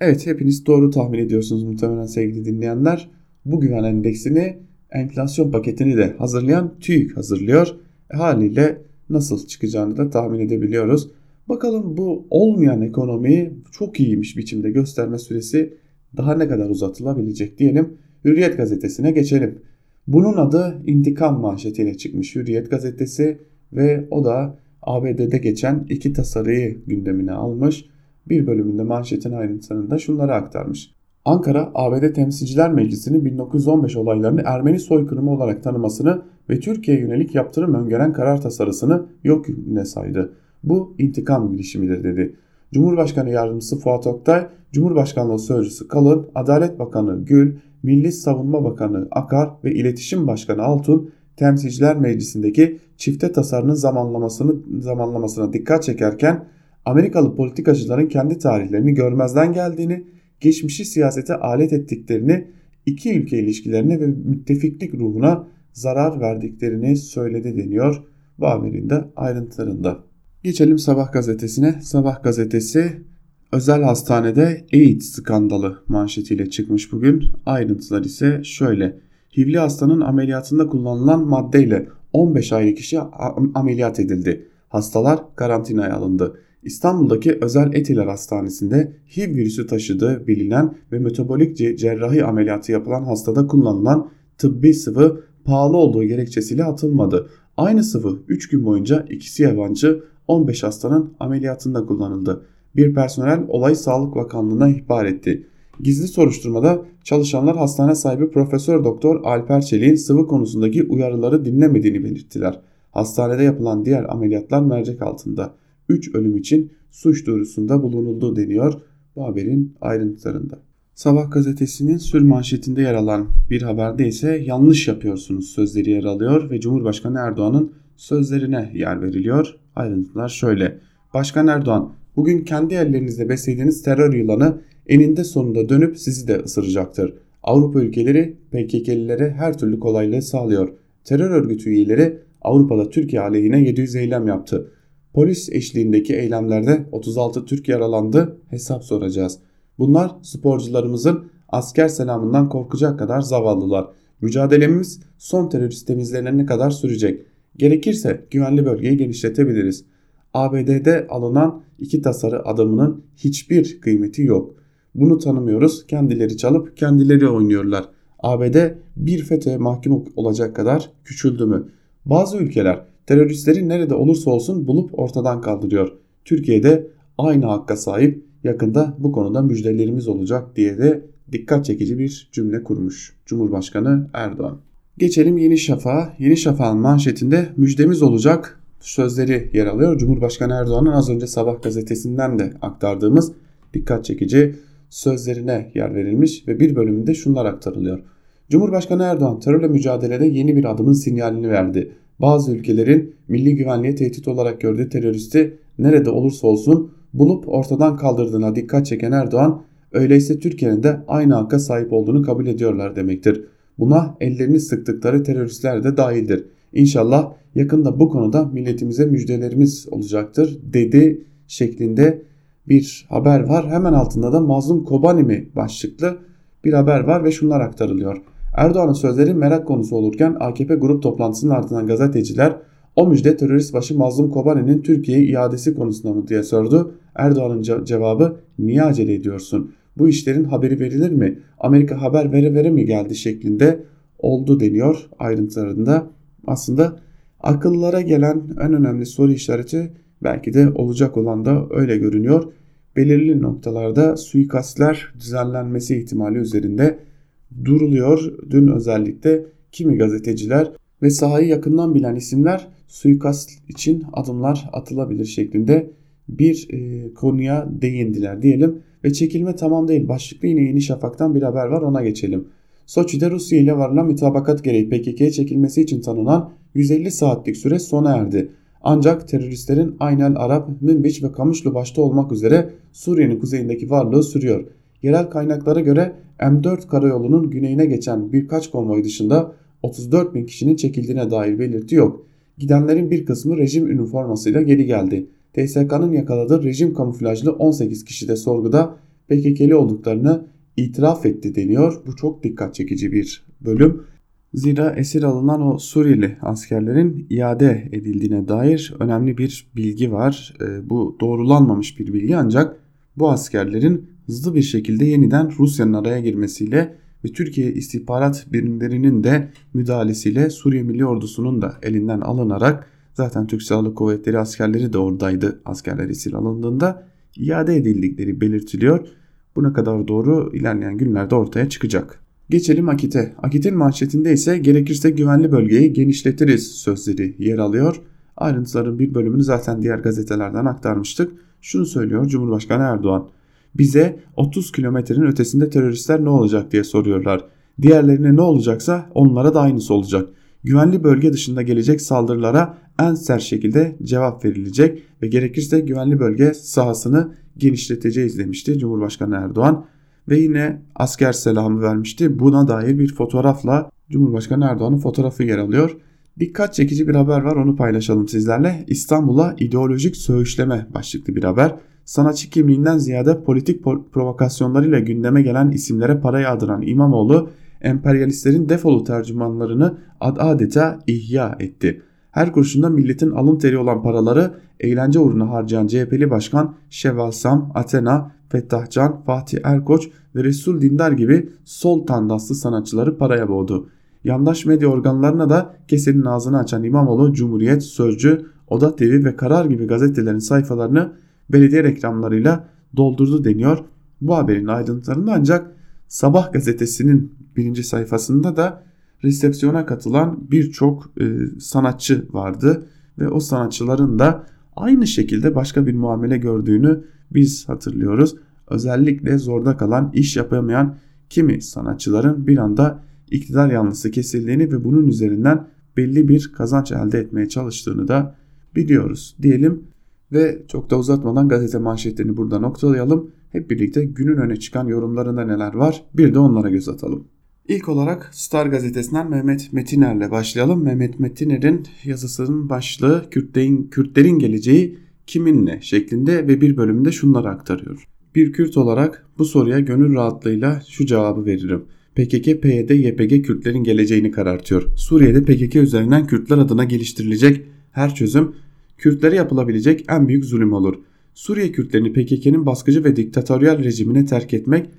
Evet hepiniz doğru tahmin ediyorsunuz muhtemelen sevgili dinleyenler. Bu güven endeksini enflasyon paketini de hazırlayan TÜİK hazırlıyor. E, haliyle nasıl çıkacağını da tahmin edebiliyoruz. Bakalım bu olmayan ekonomiyi çok iyiymiş biçimde gösterme süresi daha ne kadar uzatılabilecek diyelim. Hürriyet gazetesine geçelim. Bunun adı intikam manşetiyle çıkmış Hürriyet gazetesi ve o da ABD'de geçen iki tasarıyı gündemine almış. Bir bölümünde manşetin ayrıntılarında şunları aktarmış. Ankara, ABD Temsilciler Meclisi'nin 1915 olaylarını Ermeni soykırımı olarak tanımasını ve Türkiye'ye yönelik yaptırım öngören karar tasarısını yok hükmüne saydı. Bu intikam girişimidir dedi. Cumhurbaşkanı Yardımcısı Fuat Oktay, Cumhurbaşkanlığı Sözcüsü Kalın, Adalet Bakanı Gül, Milli Savunma Bakanı Akar ve İletişim Başkanı Altun Temsilciler Meclisi'ndeki çifte tasarının zamanlamasını zamanlamasına dikkat çekerken Amerikalı politikacıların kendi tarihlerini görmezden geldiğini, geçmişi siyasete alet ettiklerini, iki ülke ilişkilerine ve müttefiklik ruhuna zarar verdiklerini söyledi deniyor bu haberin de ayrıntılarında. Geçelim Sabah gazetesine. Sabah gazetesi özel hastanede AIDS skandalı manşetiyle çıkmış bugün. Ayrıntılar ise şöyle. HIV'li hastanın ameliyatında kullanılan maddeyle 15 aylık kişi ameliyat edildi. Hastalar karantinaya alındı. İstanbul'daki özel Etiler Hastanesi'nde HIV virüsü taşıdığı bilinen ve metabolik cerrahi ameliyatı yapılan hastada kullanılan tıbbi sıvı pahalı olduğu gerekçesiyle atılmadı. Aynı sıvı 3 gün boyunca ikisi yabancı 15 hastanın ameliyatında kullanıldı. Bir personel olay Sağlık Bakanlığı'na ihbar etti. Gizli soruşturmada çalışanlar hastane sahibi Profesör Doktor Alper Çelik'in sıvı konusundaki uyarıları dinlemediğini belirttiler. Hastanede yapılan diğer ameliyatlar mercek altında. 3 ölüm için suç duyurusunda bulunuldu deniyor bu haberin ayrıntılarında. Sabah gazetesinin sür manşetinde yer alan bir haberde ise yanlış yapıyorsunuz sözleri yer alıyor ve Cumhurbaşkanı Erdoğan'ın sözlerine yer veriliyor. Ayrıntılar şöyle. Başkan Erdoğan bugün kendi ellerinizle beslediğiniz terör yılanı eninde sonunda dönüp sizi de ısıracaktır. Avrupa ülkeleri PKK'lilere her türlü kolaylığı sağlıyor. Terör örgütü üyeleri Avrupa'da Türkiye aleyhine 700 eylem yaptı. Polis eşliğindeki eylemlerde 36 Türk yaralandı hesap soracağız. Bunlar sporcularımızın asker selamından korkacak kadar zavallılar. Mücadelemiz son terörist temizlenene kadar sürecek. Gerekirse güvenli bölgeyi genişletebiliriz. ABD'de alınan iki tasarı adamının hiçbir kıymeti yok. Bunu tanımıyoruz. Kendileri çalıp kendileri oynuyorlar. ABD bir FETÖ'ye mahkum olacak kadar küçüldü mü? Bazı ülkeler teröristleri nerede olursa olsun bulup ortadan kaldırıyor. Türkiye'de aynı hakka sahip yakında bu konuda müjdelerimiz olacak diye de dikkat çekici bir cümle kurmuş Cumhurbaşkanı Erdoğan. Geçelim Yeni Şafak'a. Yeni Şafak'ın manşetinde müjdemiz olacak sözleri yer alıyor. Cumhurbaşkanı Erdoğan'ın az önce Sabah gazetesinden de aktardığımız dikkat çekici sözlerine yer verilmiş ve bir bölümünde şunlar aktarılıyor. Cumhurbaşkanı Erdoğan terörle mücadelede yeni bir adımın sinyalini verdi. Bazı ülkelerin milli güvenliğe tehdit olarak gördüğü teröristi nerede olursa olsun bulup ortadan kaldırdığına dikkat çeken Erdoğan, öyleyse Türkiye'nin de aynı hakka sahip olduğunu kabul ediyorlar demektir. Buna ellerini sıktıkları teröristler de dahildir. İnşallah yakında bu konuda milletimize müjdelerimiz olacaktır dedi şeklinde bir haber var. Hemen altında da Mazlum Kobani mi başlıklı bir haber var ve şunlar aktarılıyor. Erdoğan'ın sözleri merak konusu olurken AKP grup toplantısının ardından gazeteciler o müjde terörist başı Mazlum Kobani'nin Türkiye'ye iadesi konusunda mı diye sordu. Erdoğan'ın cevabı niye acele ediyorsun? Bu işlerin haberi verilir mi? Amerika haber vere vere mi geldi şeklinde oldu deniyor ayrıntılarında. Aslında akıllara gelen en önemli soru işareti belki de olacak olan da öyle görünüyor. Belirli noktalarda suikastler düzenlenmesi ihtimali üzerinde duruluyor. Dün özellikle kimi gazeteciler ve sahayı yakından bilen isimler suikast için adımlar atılabilir şeklinde bir e, konuya değindiler diyelim. Ve çekilme tamam değil. Başlıklı yine Yeni Şafak'tan bir haber var ona geçelim. Soçi'de Rusya ile varılan mütabakat gereği PKK'ye çekilmesi için tanınan 150 saatlik süre sona erdi. Ancak teröristlerin Aynel Arap, Münbiç ve Kamışlı başta olmak üzere Suriye'nin kuzeyindeki varlığı sürüyor. Yerel kaynaklara göre M4 karayolunun güneyine geçen birkaç konvoy dışında 34 bin kişinin çekildiğine dair belirti yok. Gidenlerin bir kısmı rejim üniformasıyla geri geldi. TSK'nın yakaladığı rejim kamuflajlı 18 kişi de sorguda PKK'li olduklarını itiraf etti deniyor. Bu çok dikkat çekici bir bölüm. Zira esir alınan o Suriyeli askerlerin iade edildiğine dair önemli bir bilgi var. Ee, bu doğrulanmamış bir bilgi ancak bu askerlerin hızlı bir şekilde yeniden Rusya'nın araya girmesiyle ve Türkiye istihbarat birimlerinin de müdahalesiyle Suriye Milli Ordusu'nun da elinden alınarak zaten Türk Silahlı Kuvvetleri askerleri de oradaydı askerler esir alındığında iade edildikleri belirtiliyor. Bu ne kadar doğru ilerleyen günlerde ortaya çıkacak. Geçelim Akit'e. Akit'in manşetinde ise gerekirse güvenli bölgeyi genişletiriz sözleri yer alıyor. Ayrıntıların bir bölümünü zaten diğer gazetelerden aktarmıştık. Şunu söylüyor Cumhurbaşkanı Erdoğan. Bize 30 kilometrenin ötesinde teröristler ne olacak diye soruyorlar. Diğerlerine ne olacaksa onlara da aynısı olacak. Güvenli bölge dışında gelecek saldırılara en sert şekilde cevap verilecek ve gerekirse güvenli bölge sahasını genişleteceğiz demişti Cumhurbaşkanı Erdoğan. Ve yine asker selamı vermişti. Buna dair bir fotoğrafla Cumhurbaşkanı Erdoğan'ın fotoğrafı yer alıyor. Dikkat çekici bir haber var onu paylaşalım sizlerle. İstanbul'a ideolojik söğüşleme başlıklı bir haber. Sanatçı kimliğinden ziyade politik provokasyonlarıyla gündeme gelen isimlere para yağdıran İmamoğlu emperyalistlerin defolu tercümanlarını ad adeta ihya etti. Her kuruşunda milletin alın teri olan paraları eğlence uğruna harcayan CHP'li başkan Şevval Sam, Athena, Fettah Can, Fatih Erkoç ve Resul Dindar gibi sol tandanslı sanatçıları paraya boğdu. Yandaş medya organlarına da kesenin ağzını açan İmamoğlu, Cumhuriyet, Sözcü, Oda TV ve Karar gibi gazetelerin sayfalarını belediye reklamlarıyla doldurdu deniyor. Bu haberin ayrıntılarında ancak Sabah gazetesinin birinci sayfasında da resepsiyona katılan birçok e, sanatçı vardı ve o sanatçıların da aynı şekilde başka bir muamele gördüğünü biz hatırlıyoruz. Özellikle zorda kalan, iş yapamayan kimi sanatçıların bir anda iktidar yanlısı kesildiğini ve bunun üzerinden belli bir kazanç elde etmeye çalıştığını da biliyoruz diyelim. Ve çok da uzatmadan gazete manşetlerini burada noktalayalım. Hep birlikte günün öne çıkan yorumlarında neler var bir de onlara göz atalım. İlk olarak Star gazetesinden Mehmet Metiner'le başlayalım. Mehmet Metiner'in yazısının başlığı Kürtlerin, Kürtlerin geleceği kiminle şeklinde ve bir bölümünde şunları aktarıyor. Bir Kürt olarak bu soruya gönül rahatlığıyla şu cevabı veririm. PKK, PYD, YPG Kürtlerin geleceğini karartıyor. Suriye'de PKK üzerinden Kürtler adına geliştirilecek her çözüm Kürtlere yapılabilecek en büyük zulüm olur. Suriye Kürtlerini PKK'nın baskıcı ve diktatöryal rejimine terk etmek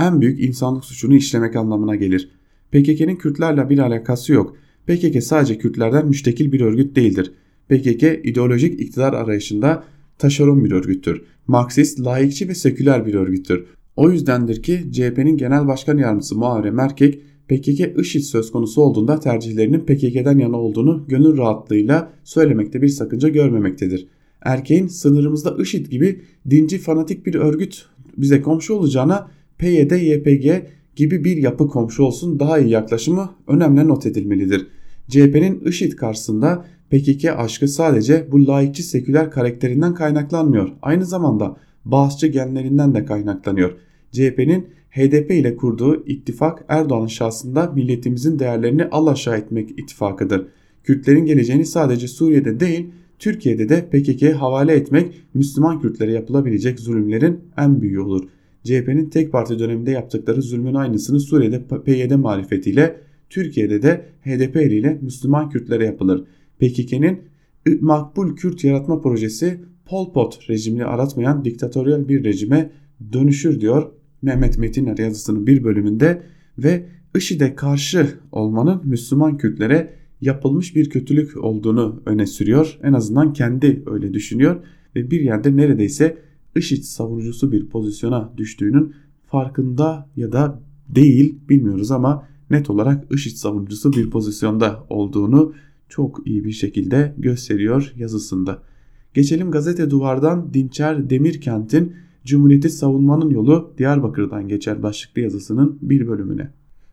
en büyük insanlık suçunu işlemek anlamına gelir. PKK'nın Kürtlerle bir alakası yok. PKK sadece Kürtlerden müştekil bir örgüt değildir. PKK ideolojik iktidar arayışında taşeron bir örgüttür. Marksist, laikçi ve seküler bir örgüttür. O yüzdendir ki CHP'nin Genel Başkan Yardımcısı Muharrem Erkek PKK IŞİD söz konusu olduğunda tercihlerinin PKK'den yana olduğunu gönül rahatlığıyla söylemekte bir sakınca görmemektedir. Erkeğin sınırımızda IŞİD gibi dinci fanatik bir örgüt bize komşu olacağına PYD, YPG gibi bir yapı komşu olsun daha iyi yaklaşımı önemli not edilmelidir. CHP'nin IŞİD karşısında PKK aşkı sadece bu laikçi seküler karakterinden kaynaklanmıyor. Aynı zamanda Bağızçı genlerinden de kaynaklanıyor. CHP'nin HDP ile kurduğu ittifak Erdoğan'ın şahsında milletimizin değerlerini alaşağı etmek ittifakıdır. Kürtlerin geleceğini sadece Suriye'de değil Türkiye'de de PKK'ye havale etmek Müslüman Kürtlere yapılabilecek zulümlerin en büyüğü olur. CHP'nin tek parti döneminde yaptıkları zulmün aynısını Suriye'de PYD marifetiyle Türkiye'de de HDP ile Müslüman Kürtlere yapılır. PKK'nin makbul Kürt yaratma projesi Pol Pot rejimini aratmayan diktatöryel bir rejime dönüşür diyor Mehmet Metiner yazısının bir bölümünde ve IŞİD'e karşı olmanın Müslüman Kürtlere yapılmış bir kötülük olduğunu öne sürüyor. En azından kendi öyle düşünüyor ve bir yerde neredeyse IŞİD savunucusu bir pozisyona düştüğünün farkında ya da değil bilmiyoruz ama net olarak IŞİD savunucusu bir pozisyonda olduğunu çok iyi bir şekilde gösteriyor yazısında. Geçelim gazete duvardan Dinçer Demirkent'in Cumhuriyeti savunmanın yolu Diyarbakır'dan geçer başlıklı yazısının bir bölümüne.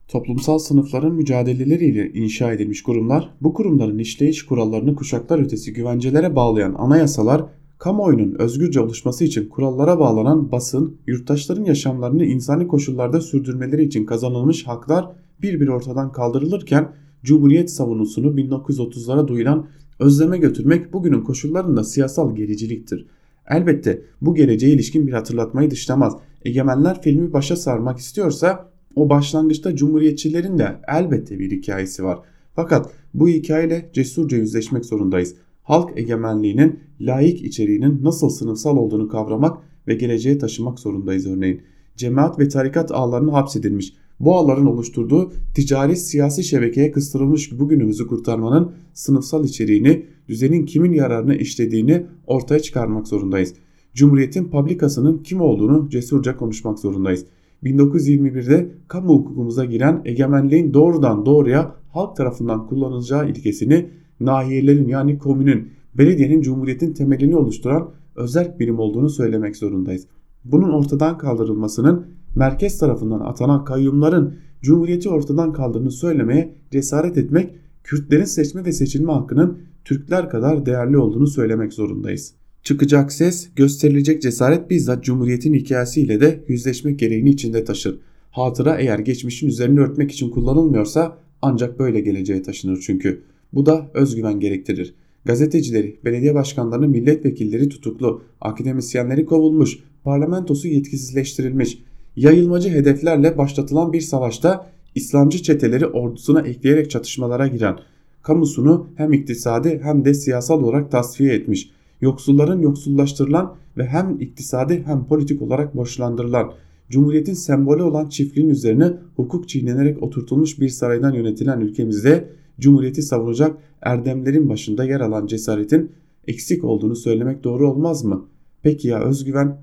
Toplumsal sınıfların mücadeleleriyle inşa edilmiş kurumlar, bu kurumların işleyiş kurallarını kuşaklar ötesi güvencelere bağlayan anayasalar, kamuoyunun özgürce oluşması için kurallara bağlanan basın, yurttaşların yaşamlarını insani koşullarda sürdürmeleri için kazanılmış haklar bir bir ortadan kaldırılırken Cumhuriyet savunusunu 1930'lara duyulan özleme götürmek bugünün koşullarında siyasal gericiliktir. Elbette bu geleceğe ilişkin bir hatırlatmayı dışlamaz. Egemenler filmi başa sarmak istiyorsa o başlangıçta cumhuriyetçilerin de elbette bir hikayesi var. Fakat bu hikayeyle cesurca yüzleşmek zorundayız. Halk egemenliğinin layık içeriğinin nasıl sınıfsal olduğunu kavramak ve geleceğe taşımak zorundayız örneğin. Cemaat ve tarikat ağlarına hapsedilmiş, bu ağların oluşturduğu ticari siyasi şebekeye kıstırılmış bugünümüzü kurtarmanın sınıfsal içeriğini, düzenin kimin yararına işlediğini ortaya çıkarmak zorundayız. Cumhuriyetin publikasının kim olduğunu cesurca konuşmak zorundayız. 1921'de kamu hukukumuza giren egemenliğin doğrudan doğruya halk tarafından kullanılacağı ilkesini nahiyelerin yani komünün, belediyenin cumhuriyetin temelini oluşturan özel birim olduğunu söylemek zorundayız. Bunun ortadan kaldırılmasının merkez tarafından atanan kayyumların cumhuriyeti ortadan kaldırdığını söylemeye cesaret etmek Kürtlerin seçme ve seçilme hakkının Türkler kadar değerli olduğunu söylemek zorundayız. Çıkacak ses, gösterilecek cesaret bizzat Cumhuriyet'in hikayesiyle de yüzleşmek gereğini içinde taşır. Hatıra eğer geçmişin üzerini örtmek için kullanılmıyorsa ancak böyle geleceğe taşınır çünkü. Bu da özgüven gerektirir. Gazetecileri, belediye başkanlarını, milletvekilleri tutuklu, akademisyenleri kovulmuş, parlamentosu yetkisizleştirilmiş, yayılmacı hedeflerle başlatılan bir savaşta İslamcı çeteleri ordusuna ekleyerek çatışmalara giren, kamusunu hem iktisadi hem de siyasal olarak tasfiye etmiş, yoksulların yoksullaştırılan ve hem iktisadi hem politik olarak borçlandırılan, Cumhuriyetin sembolü olan çiftliğin üzerine hukuk çiğnenerek oturtulmuş bir saraydan yönetilen ülkemizde Cumhuriyeti savunacak erdemlerin başında yer alan cesaretin eksik olduğunu söylemek doğru olmaz mı? Peki ya özgüven?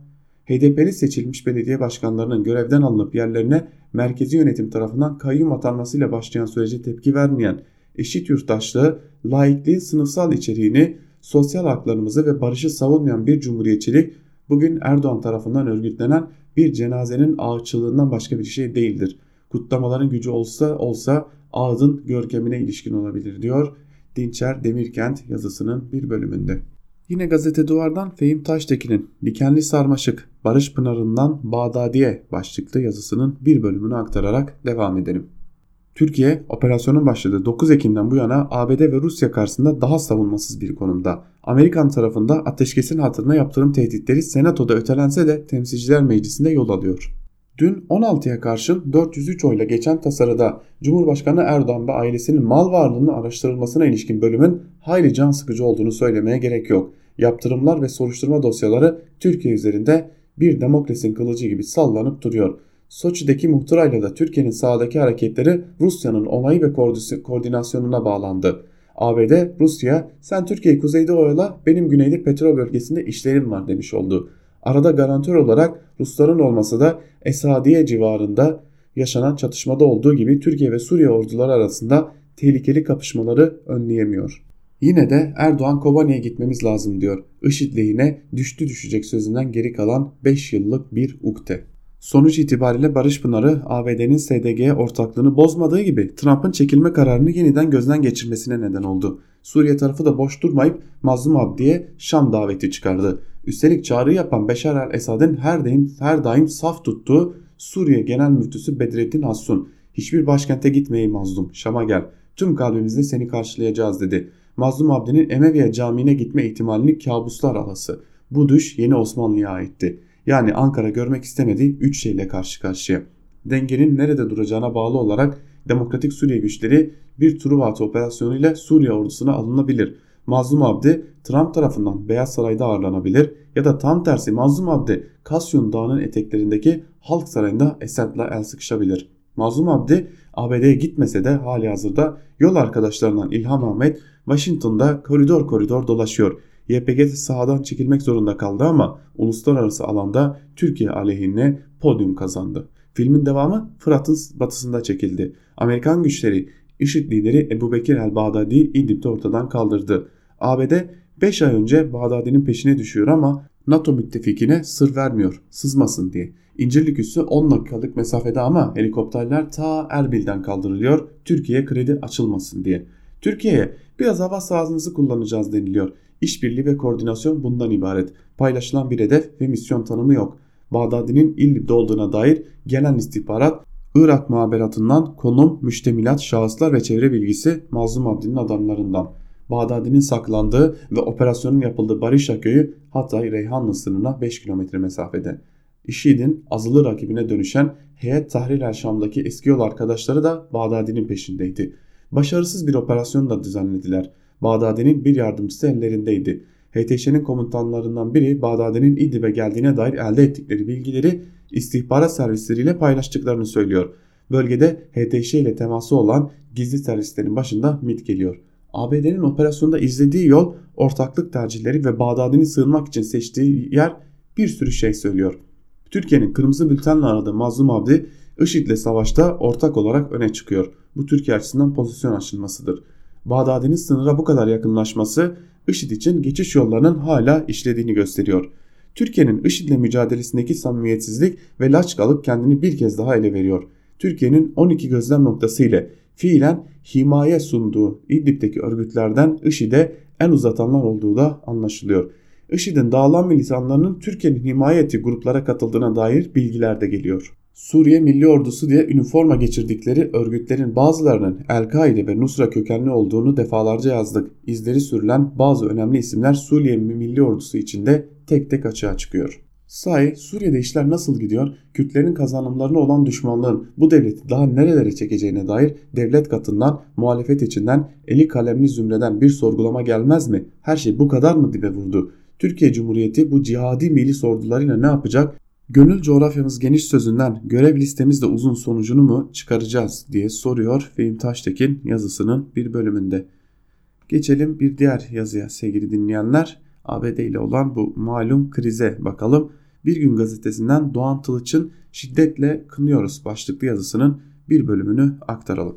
HDP'li seçilmiş belediye başkanlarının görevden alınıp yerlerine merkezi yönetim tarafından kayyum atanmasıyla başlayan sürece tepki vermeyen eşit yurttaşlığı, laikliğin sınıfsal içeriğini, sosyal haklarımızı ve barışı savunmayan bir cumhuriyetçilik bugün Erdoğan tarafından örgütlenen bir cenazenin ağaççılığından başka bir şey değildir. Kutlamaların gücü olsa olsa ağzın görkemine ilişkin olabilir diyor Dinçer Demirkent yazısının bir bölümünde. Yine gazete duvardan Fehim Taştekin'in Dikenli Sarmaşık Barış Pınarı'ndan Bağdadiye başlıklı yazısının bir bölümünü aktararak devam edelim. Türkiye operasyonun başladığı 9 Ekim'den bu yana ABD ve Rusya karşısında daha savunmasız bir konumda. Amerikan tarafında ateşkesin hatırına yaptırım tehditleri senatoda ötelense de temsilciler meclisinde yol alıyor. Dün 16'ya karşın 403 oyla geçen tasarıda Cumhurbaşkanı Erdoğan ve ailesinin mal varlığının araştırılmasına ilişkin bölümün hayli can sıkıcı olduğunu söylemeye gerek yok. Yaptırımlar ve soruşturma dosyaları Türkiye üzerinde bir demokrasinin kılıcı gibi sallanıp duruyor. Soçi'deki muhtırayla da Türkiye'nin sağdaki hareketleri Rusya'nın onayı ve koordinasyonuna bağlandı. ABD, Rusya sen Türkiye'yi kuzeyde oyala benim güneyde petrol bölgesinde işlerim var demiş oldu. Arada garantör olarak Rusların olmasa da Esadiye civarında yaşanan çatışmada olduğu gibi Türkiye ve Suriye orduları arasında tehlikeli kapışmaları önleyemiyor. Yine de Erdoğan Kobani'ye gitmemiz lazım diyor. IŞİD lehine düştü düşecek sözünden geri kalan 5 yıllık bir ukde. Sonuç itibariyle Barış Pınarı ABD'nin SDG'ye ortaklığını bozmadığı gibi Trump'ın çekilme kararını yeniden gözden geçirmesine neden oldu. Suriye tarafı da boş durmayıp Mazlum Abdi'ye Şam daveti çıkardı. Üstelik çağrı yapan Beşar el-Esad'ın her daim, her daim saf tuttuğu Suriye Genel Müftüsü Bedrettin Hassun hiçbir başkente gitmeyi mazlum Şam'a gel tüm kalbimizle seni karşılayacağız dedi. Mazlum Abdi'nin Emeviye Camii'ne gitme ihtimalini kabuslar alası. Bu düş yeni Osmanlı'ya aitti. Yani Ankara görmek istemediği 3 şeyle karşı karşıya. Dengenin nerede duracağına bağlı olarak Demokratik Suriye güçleri bir Truva operasyonuyla Suriye ordusuna alınabilir. Mazlum Abdi Trump tarafından Beyaz Saray'da ağırlanabilir ya da tam tersi Mazlum Abdi Kasyon Dağı'nın eteklerindeki Halk Sarayı'nda Esad'la el sıkışabilir. Mazlum Abdi ABD'ye gitmese de hali hazırda yol arkadaşlarından İlham Ahmet Washington'da koridor koridor dolaşıyor. YPG sahadan çekilmek zorunda kaldı ama uluslararası alanda Türkiye aleyhine podyum kazandı. Filmin devamı Fırat'ın batısında çekildi. Amerikan güçleri IŞİD lideri Ebu Bekir el-Bağdadi İdlib'de ortadan kaldırdı. ABD 5 ay önce Bağdadi'nin peşine düşüyor ama NATO müttefikine sır vermiyor sızmasın diye. İncirlik üssü 10 dakikalık mesafede ama helikopterler ta Erbil'den kaldırılıyor Türkiye kredi açılmasın diye. Türkiye'ye biraz hava sahasınızı kullanacağız deniliyor. İşbirliği ve koordinasyon bundan ibaret. Paylaşılan bir hedef ve misyon tanımı yok. Bağdadi'nin İllib'de olduğuna dair gelen istihbarat Irak muhaberatından konum, müştemilat, şahıslar ve çevre bilgisi Mazlum Abdi'nin adamlarından. Bağdadi'nin saklandığı ve operasyonun yapıldığı Barışa köyü Hatay Reyhanlı sınırına 5 kilometre mesafede. IŞİD'in azılı rakibine dönüşen Heyet Tahrir el Şam'daki eski yol arkadaşları da Bağdadi'nin peşindeydi. Başarısız bir operasyon da düzenlediler. Bağdadi'nin bir yardımcısı ellerindeydi. HTŞ'nin komutanlarından biri Bağdadi'nin İdlib'e geldiğine dair elde ettikleri bilgileri istihbarat servisleriyle paylaştıklarını söylüyor. Bölgede HTŞ ile teması olan gizli servislerin başında MIT geliyor. ABD'nin operasyonda izlediği yol ortaklık tercihleri ve Bağdadi'nin sığınmak için seçtiği yer bir sürü şey söylüyor. Türkiye'nin kırmızı bültenle aradığı Mazlum Abdi IŞİD'le savaşta ortak olarak öne çıkıyor. Bu Türkiye açısından pozisyon açılmasıdır. Bağdadi'nin sınıra bu kadar yakınlaşması IŞİD için geçiş yollarının hala işlediğini gösteriyor. Türkiye'nin IŞİD'le mücadelesindeki samimiyetsizlik ve laçkalık kendini bir kez daha ele veriyor. Türkiye'nin 12 gözlem noktası ile fiilen himaye sunduğu İdlib'deki örgütlerden IŞİD'e en uzatanlar olduğu da anlaşılıyor. IŞİD'in dağılan militanlarının Türkiye'nin himaye ettiği gruplara katıldığına dair bilgiler de geliyor. Suriye Milli Ordusu diye üniforma geçirdikleri örgütlerin bazılarının El-Kaide ve Nusra kökenli olduğunu defalarca yazdık. İzleri sürülen bazı önemli isimler Suriye Milli Ordusu içinde tek tek açığa çıkıyor. Sahi Suriye'de işler nasıl gidiyor? Kürtlerin kazanımlarına olan düşmanlığın bu devleti daha nerelere çekeceğine dair devlet katından, muhalefet içinden, eli kalemli zümreden bir sorgulama gelmez mi? Her şey bu kadar mı dibe vurdu? Türkiye Cumhuriyeti bu cihadi milis ordularıyla ne yapacak? Gönül coğrafyamız geniş sözünden görev listemiz de uzun sonucunu mu çıkaracağız diye soruyor Fehim Taştekin yazısının bir bölümünde. Geçelim bir diğer yazıya sevgili dinleyenler. ABD ile olan bu malum krize bakalım. Bir Gün gazetesinden Doğan Tılıç'ın şiddetle kınıyoruz başlıklı yazısının bir bölümünü aktaralım.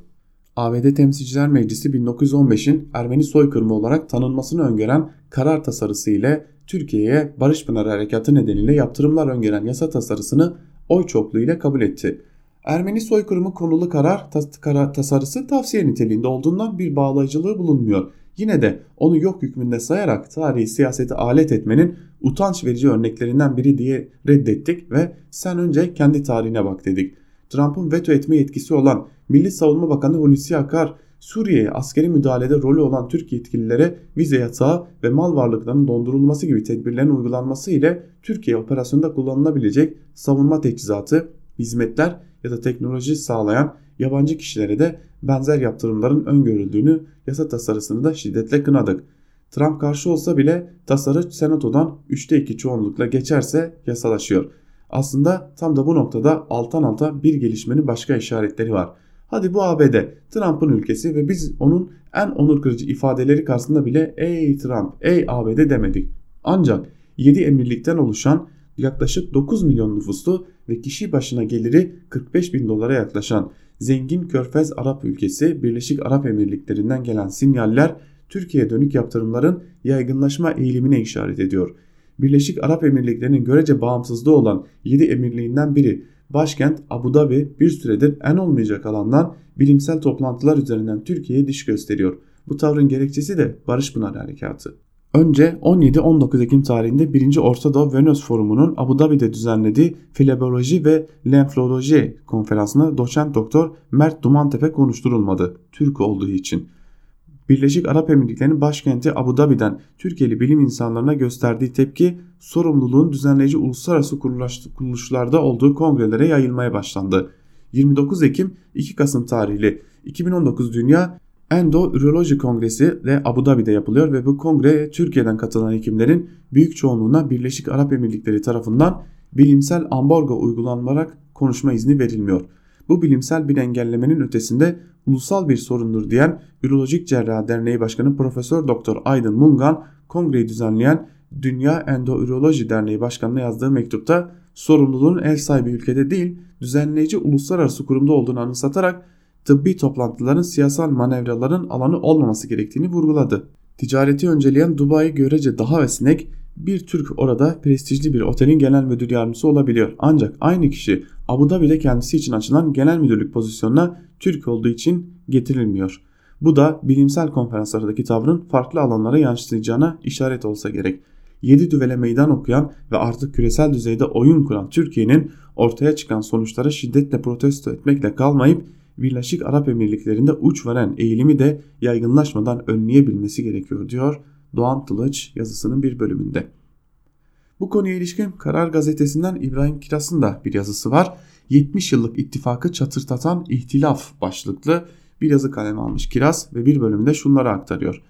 ABD Temsilciler Meclisi 1915'in Ermeni soykırımı olarak tanınmasını öngören karar tasarısı ile Türkiye'ye Barış Pınar Harekatı nedeniyle yaptırımlar öngören yasa tasarısını oy çokluğu ile kabul etti. Ermeni soykırımı konulu karar, tas tasarısı tavsiye niteliğinde olduğundan bir bağlayıcılığı bulunmuyor. Yine de onu yok hükmünde sayarak tarihi siyaseti alet etmenin utanç verici örneklerinden biri diye reddettik ve sen önce kendi tarihine bak dedik. Trump'ın veto etme yetkisi olan Milli Savunma Bakanı Hulusi Akar Suriye'ye askeri müdahalede rolü olan Türk yetkililere vize yatağı ve mal varlıklarının dondurulması gibi tedbirlerin uygulanması ile Türkiye operasyonda kullanılabilecek savunma teçhizatı, hizmetler ya da teknoloji sağlayan yabancı kişilere de benzer yaptırımların öngörüldüğünü yasa tasarısını da şiddetle kınadık. Trump karşı olsa bile tasarı senatodan 3'te 2 çoğunlukla geçerse yasalaşıyor. Aslında tam da bu noktada alttan alta bir gelişmenin başka işaretleri var. Hadi bu ABD, Trump'ın ülkesi ve biz onun en onur kırıcı ifadeleri karşısında bile ey Trump, ey ABD demedik. Ancak 7 emirlikten oluşan yaklaşık 9 milyon nüfuslu ve kişi başına geliri 45 bin dolara yaklaşan zengin Körfez Arap ülkesi Birleşik Arap Emirlikleri'nden gelen sinyaller Türkiye'ye dönük yaptırımların yaygınlaşma eğilimine işaret ediyor. Birleşik Arap Emirlikleri'nin görece bağımsızlığı olan 7 emirliğinden biri başkent Abu Dhabi bir süredir en olmayacak alandan bilimsel toplantılar üzerinden Türkiye'ye diş gösteriyor. Bu tavrın gerekçesi de Barış Pınar Harekatı. Önce 17-19 Ekim tarihinde 1. Orta Doğu Venüs Forumu'nun Abu Dhabi'de düzenlediği Fileboloji ve Lenfroloji konferansına doçent doktor Mert Dumantepe konuşturulmadı Türk olduğu için. Birleşik Arap Emirlikleri'nin başkenti Abu Dhabi'den Türkiye'li bilim insanlarına gösterdiği tepki sorumluluğun düzenleyici uluslararası kuruluşlarda olduğu kongrelere yayılmaya başlandı. 29 Ekim 2 Kasım tarihli 2019 Dünya Endo-Üroloji Kongresi de Abu Dhabi'de yapılıyor ve bu kongreye Türkiye'den katılan hekimlerin büyük çoğunluğuna Birleşik Arap Emirlikleri tarafından bilimsel ambargo uygulanarak konuşma izni verilmiyor. Bu bilimsel bir engellemenin ötesinde ulusal bir sorundur diyen Ürolojik Cerrah Derneği Başkanı Profesör Doktor Aydın Mungan kongreyi düzenleyen Dünya Endoüroloji Derneği Başkanı'na yazdığı mektupta sorumluluğun ev sahibi ülkede değil düzenleyici uluslararası kurumda olduğunu anımsatarak tıbbi toplantıların siyasal manevraların alanı olmaması gerektiğini vurguladı. Ticareti önceleyen Dubai görece daha esnek bir Türk orada prestijli bir otelin genel müdür yardımcısı olabiliyor. Ancak aynı kişi Abu Dhabi'de kendisi için açılan genel müdürlük pozisyonuna Türk olduğu için getirilmiyor. Bu da bilimsel konferanslardaki tavrın farklı alanlara yansıyacağına işaret olsa gerek. 7 düvele meydan okuyan ve artık küresel düzeyde oyun kuran Türkiye'nin ortaya çıkan sonuçlara şiddetle protesto etmekle kalmayıp Birleşik Arap Emirlikleri'nde uç veren eğilimi de yaygınlaşmadan önleyebilmesi gerekiyor diyor Doğan Tılıç yazısının bir bölümünde. Bu konuya ilişkin Karar Gazetesi'nden İbrahim Kiras'ın da bir yazısı var. 70 yıllık ittifakı çatırtatan ihtilaf başlıklı bir yazı kaleme almış Kiraz ve bir bölümde şunları aktarıyor.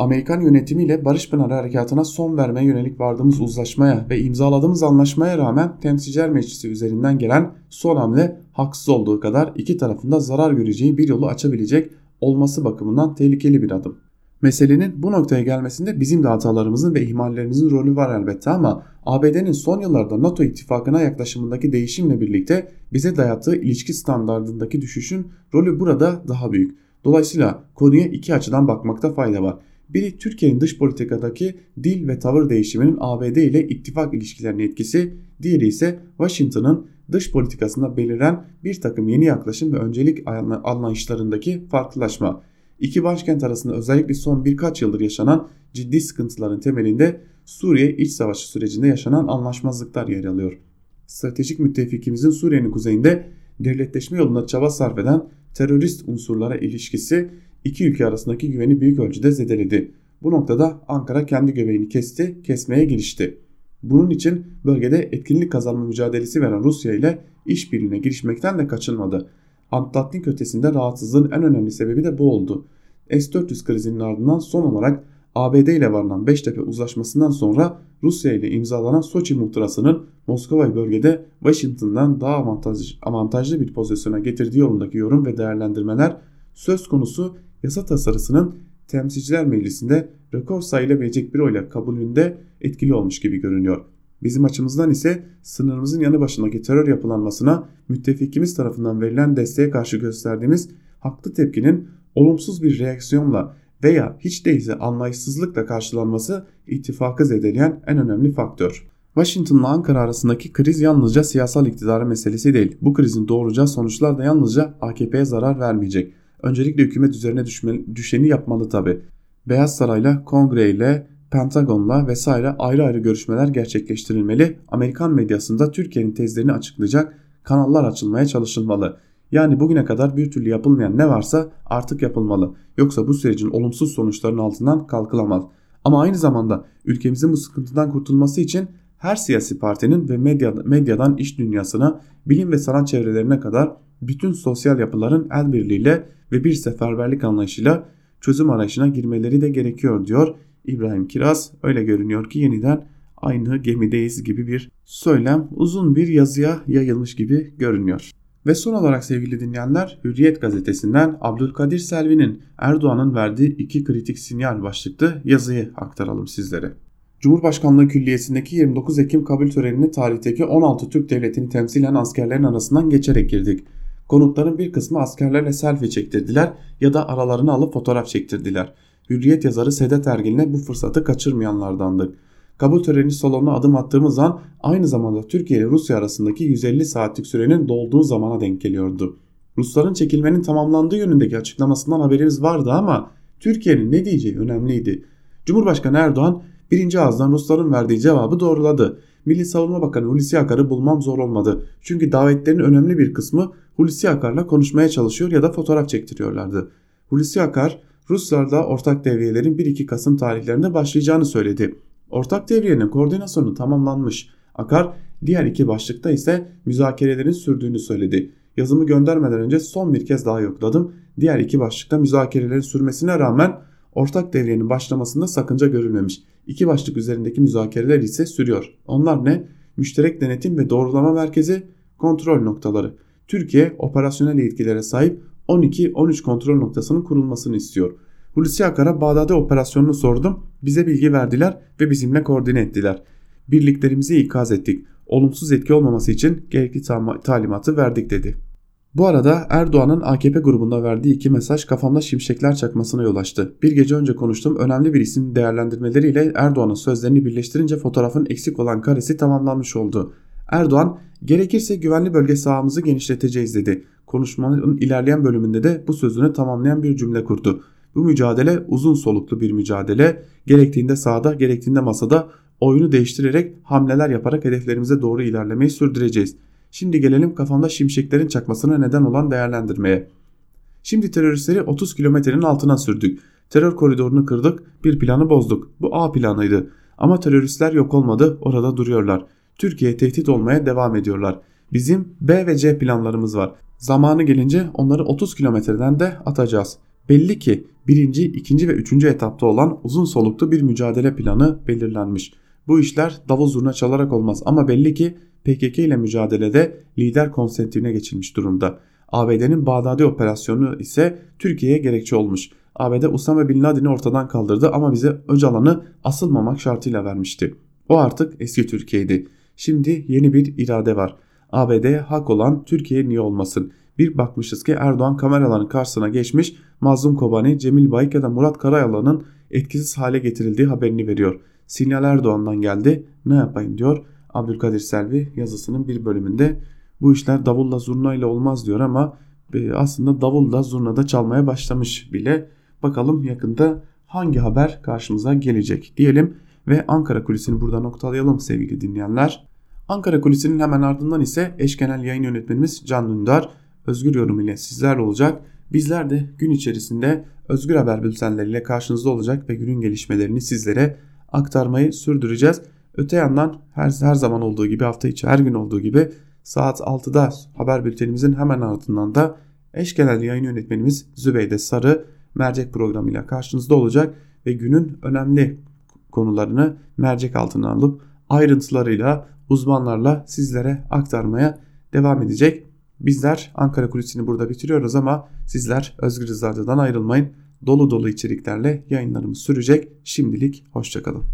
Amerikan yönetimiyle Barış Pınarı Harekatı'na son vermeye yönelik vardığımız uzlaşmaya ve imzaladığımız anlaşmaya rağmen Temsilciler Meclisi üzerinden gelen son hamle haksız olduğu kadar iki tarafında zarar göreceği bir yolu açabilecek olması bakımından tehlikeli bir adım. Meselenin bu noktaya gelmesinde bizim de hatalarımızın ve ihmallerimizin rolü var elbette ama ABD'nin son yıllarda NATO ittifakına yaklaşımındaki değişimle birlikte bize dayattığı ilişki standartındaki düşüşün rolü burada daha büyük. Dolayısıyla konuya iki açıdan bakmakta fayda var. Biri Türkiye'nin dış politikadaki dil ve tavır değişiminin ABD ile ittifak ilişkilerinin etkisi, diğeri ise Washington'ın dış politikasında beliren bir takım yeni yaklaşım ve öncelik anlayışlarındaki farklılaşma. İki başkent arasında özellikle son birkaç yıldır yaşanan ciddi sıkıntıların temelinde Suriye iç savaşı sürecinde yaşanan anlaşmazlıklar yer alıyor. Stratejik müttefikimizin Suriye'nin kuzeyinde devletleşme yolunda çaba sarf eden terörist unsurlara ilişkisi iki ülke arasındaki güveni büyük ölçüde zedeledi. Bu noktada Ankara kendi göbeğini kesti, kesmeye girişti. Bunun için bölgede etkinlik kazanma mücadelesi veren Rusya ile işbirliğine girişmekten de kaçınmadı. Atlantik ötesinde rahatsızlığın en önemli sebebi de bu oldu. S-400 krizinin ardından son olarak ABD ile varılan Beştepe uzlaşmasından sonra Rusya ile imzalanan Soçi muhtırasının Moskova bölgede Washington'dan daha avantajlı bir pozisyona getirdiği yolundaki yorum ve değerlendirmeler söz konusu yasa tasarısının Temsilciler Meclisi'nde rekor sayılabilecek bir oyla kabulünde etkili olmuş gibi görünüyor. Bizim açımızdan ise sınırımızın yanı başındaki terör yapılanmasına müttefikimiz tarafından verilen desteğe karşı gösterdiğimiz haklı tepkinin olumsuz bir reaksiyonla veya hiç değilse anlayışsızlıkla karşılanması ittifakı zedeleyen en önemli faktör. Washington'la Ankara arasındaki kriz yalnızca siyasal iktidarı meselesi değil. Bu krizin doğuracağı sonuçlar da yalnızca AKP'ye zarar vermeyecek. Öncelikle hükümet üzerine düşme, düşeni yapmalı tabi. Beyaz Saray'la, Kongre ile, Pentagon'la vesaire ayrı ayrı görüşmeler gerçekleştirilmeli. Amerikan medyasında Türkiye'nin tezlerini açıklayacak kanallar açılmaya çalışılmalı. Yani bugüne kadar bir türlü yapılmayan ne varsa artık yapılmalı. Yoksa bu sürecin olumsuz sonuçlarının altından kalkılamaz. Ama aynı zamanda ülkemizin bu sıkıntıdan kurtulması için her siyasi partinin ve medyadan iş dünyasına, bilim ve sanat çevrelerine kadar bütün sosyal yapıların el birliğiyle ve bir seferberlik anlayışıyla çözüm arayışına girmeleri de gerekiyor diyor İbrahim Kiraz. Öyle görünüyor ki yeniden aynı gemideyiz gibi bir söylem uzun bir yazıya yayılmış gibi görünüyor. Ve son olarak sevgili dinleyenler Hürriyet gazetesinden Abdülkadir Selvi'nin Erdoğan'ın verdiği iki kritik sinyal başlıklı yazıyı aktaralım sizlere. Cumhurbaşkanlığı Külliyesi'ndeki 29 Ekim kabul törenini tarihteki 16 Türk devletini temsilen askerlerin arasından geçerek girdik. Konukların bir kısmı askerlerle selfie çektirdiler ya da aralarını alıp fotoğraf çektirdiler. Hürriyet yazarı Sedat Ergin'le bu fırsatı kaçırmayanlardandık. Kabul töreni salonuna adım attığımız an aynı zamanda Türkiye ile Rusya arasındaki 150 saatlik sürenin dolduğu zamana denk geliyordu. Rusların çekilmenin tamamlandığı yönündeki açıklamasından haberimiz vardı ama Türkiye'nin ne diyeceği önemliydi. Cumhurbaşkanı Erdoğan birinci ağızdan Rusların verdiği cevabı doğruladı. Milli Savunma Bakanı Hulusi Akar'ı bulmam zor olmadı. Çünkü davetlerin önemli bir kısmı Hulusi Akar'la konuşmaya çalışıyor ya da fotoğraf çektiriyorlardı. Hulusi Akar, Ruslarla ortak devriyelerin 1-2 Kasım tarihlerinde başlayacağını söyledi. Ortak devriyenin koordinasyonu tamamlanmış. Akar diğer iki başlıkta ise müzakerelerin sürdüğünü söyledi. Yazımı göndermeden önce son bir kez daha yokladım. Diğer iki başlıkta müzakerelerin sürmesine rağmen ortak devriyenin başlamasında sakınca görülmemiş. İki başlık üzerindeki müzakereler ise sürüyor. Onlar ne? Müşterek denetim ve doğrulama merkezi, kontrol noktaları. Türkiye operasyonel yetkilere sahip 12-13 kontrol noktasının kurulmasını istiyor. Hulusi Akar'a Bağdat'ta operasyonunu sordum. Bize bilgi verdiler ve bizimle koordine ettiler. Birliklerimizi ikaz ettik. Olumsuz etki olmaması için gerekli talimatı verdik dedi. Bu arada Erdoğan'ın AKP grubunda verdiği iki mesaj kafamda şimşekler çakmasına yol açtı. Bir gece önce konuştuğum önemli bir isim değerlendirmeleriyle Erdoğan'ın sözlerini birleştirince fotoğrafın eksik olan karesi tamamlanmış oldu. Erdoğan gerekirse güvenli bölge sahamızı genişleteceğiz dedi. Konuşmanın ilerleyen bölümünde de bu sözünü tamamlayan bir cümle kurdu. Bu mücadele uzun soluklu bir mücadele. Gerektiğinde sahada, gerektiğinde masada oyunu değiştirerek hamleler yaparak hedeflerimize doğru ilerlemeyi sürdüreceğiz. Şimdi gelelim kafamda şimşeklerin çakmasına neden olan değerlendirmeye. Şimdi teröristleri 30 kilometrenin altına sürdük. Terör koridorunu kırdık, bir planı bozduk. Bu A planıydı. Ama teröristler yok olmadı, orada duruyorlar. Türkiye tehdit olmaya devam ediyorlar. Bizim B ve C planlarımız var. Zamanı gelince onları 30 kilometreden de atacağız. Belli ki birinci, ikinci ve üçüncü etapta olan uzun soluklu bir mücadele planı belirlenmiş. Bu işler davul zurna çalarak olmaz ama belli ki PKK ile mücadelede lider konsentine geçilmiş durumda. ABD'nin Bağdadi operasyonu ise Türkiye'ye gerekçe olmuş. ABD Usame Bin Laden'i ortadan kaldırdı ama bize Öcalan'ı asılmamak şartıyla vermişti. O artık eski Türkiye'ydi. Şimdi yeni bir irade var. ABD hak olan Türkiye niye olmasın? Bir bakmışız ki Erdoğan kameraların karşısına geçmiş Mazlum Kobani, Cemil Bayık ya da Murat Karayalan'ın etkisiz hale getirildiği haberini veriyor. Sinyal Erdoğan'dan geldi ne yapayım diyor Abdülkadir Selvi yazısının bir bölümünde. Bu işler davulla zurna ile olmaz diyor ama e, aslında davulla zurna da çalmaya başlamış bile. Bakalım yakında hangi haber karşımıza gelecek diyelim ve Ankara kulisini burada noktalayalım sevgili dinleyenler. Ankara kulisinin hemen ardından ise eş genel yayın yönetmenimiz Can Dündar özgür yorum ile sizlerle olacak. Bizler de gün içerisinde özgür haber bültenleriyle karşınızda olacak ve günün gelişmelerini sizlere aktarmayı sürdüreceğiz. Öte yandan her, her zaman olduğu gibi hafta içi her gün olduğu gibi saat 6'da haber bültenimizin hemen ardından da eş genel yayın yönetmenimiz Zübeyde Sarı mercek programıyla karşınızda olacak ve günün önemli konularını mercek altına alıp ayrıntılarıyla uzmanlarla sizlere aktarmaya devam edecek. Bizler Ankara Kulisi'ni burada bitiriyoruz ama sizler Özgür Radyo'dan ayrılmayın. Dolu dolu içeriklerle yayınlarımız sürecek. Şimdilik hoşçakalın.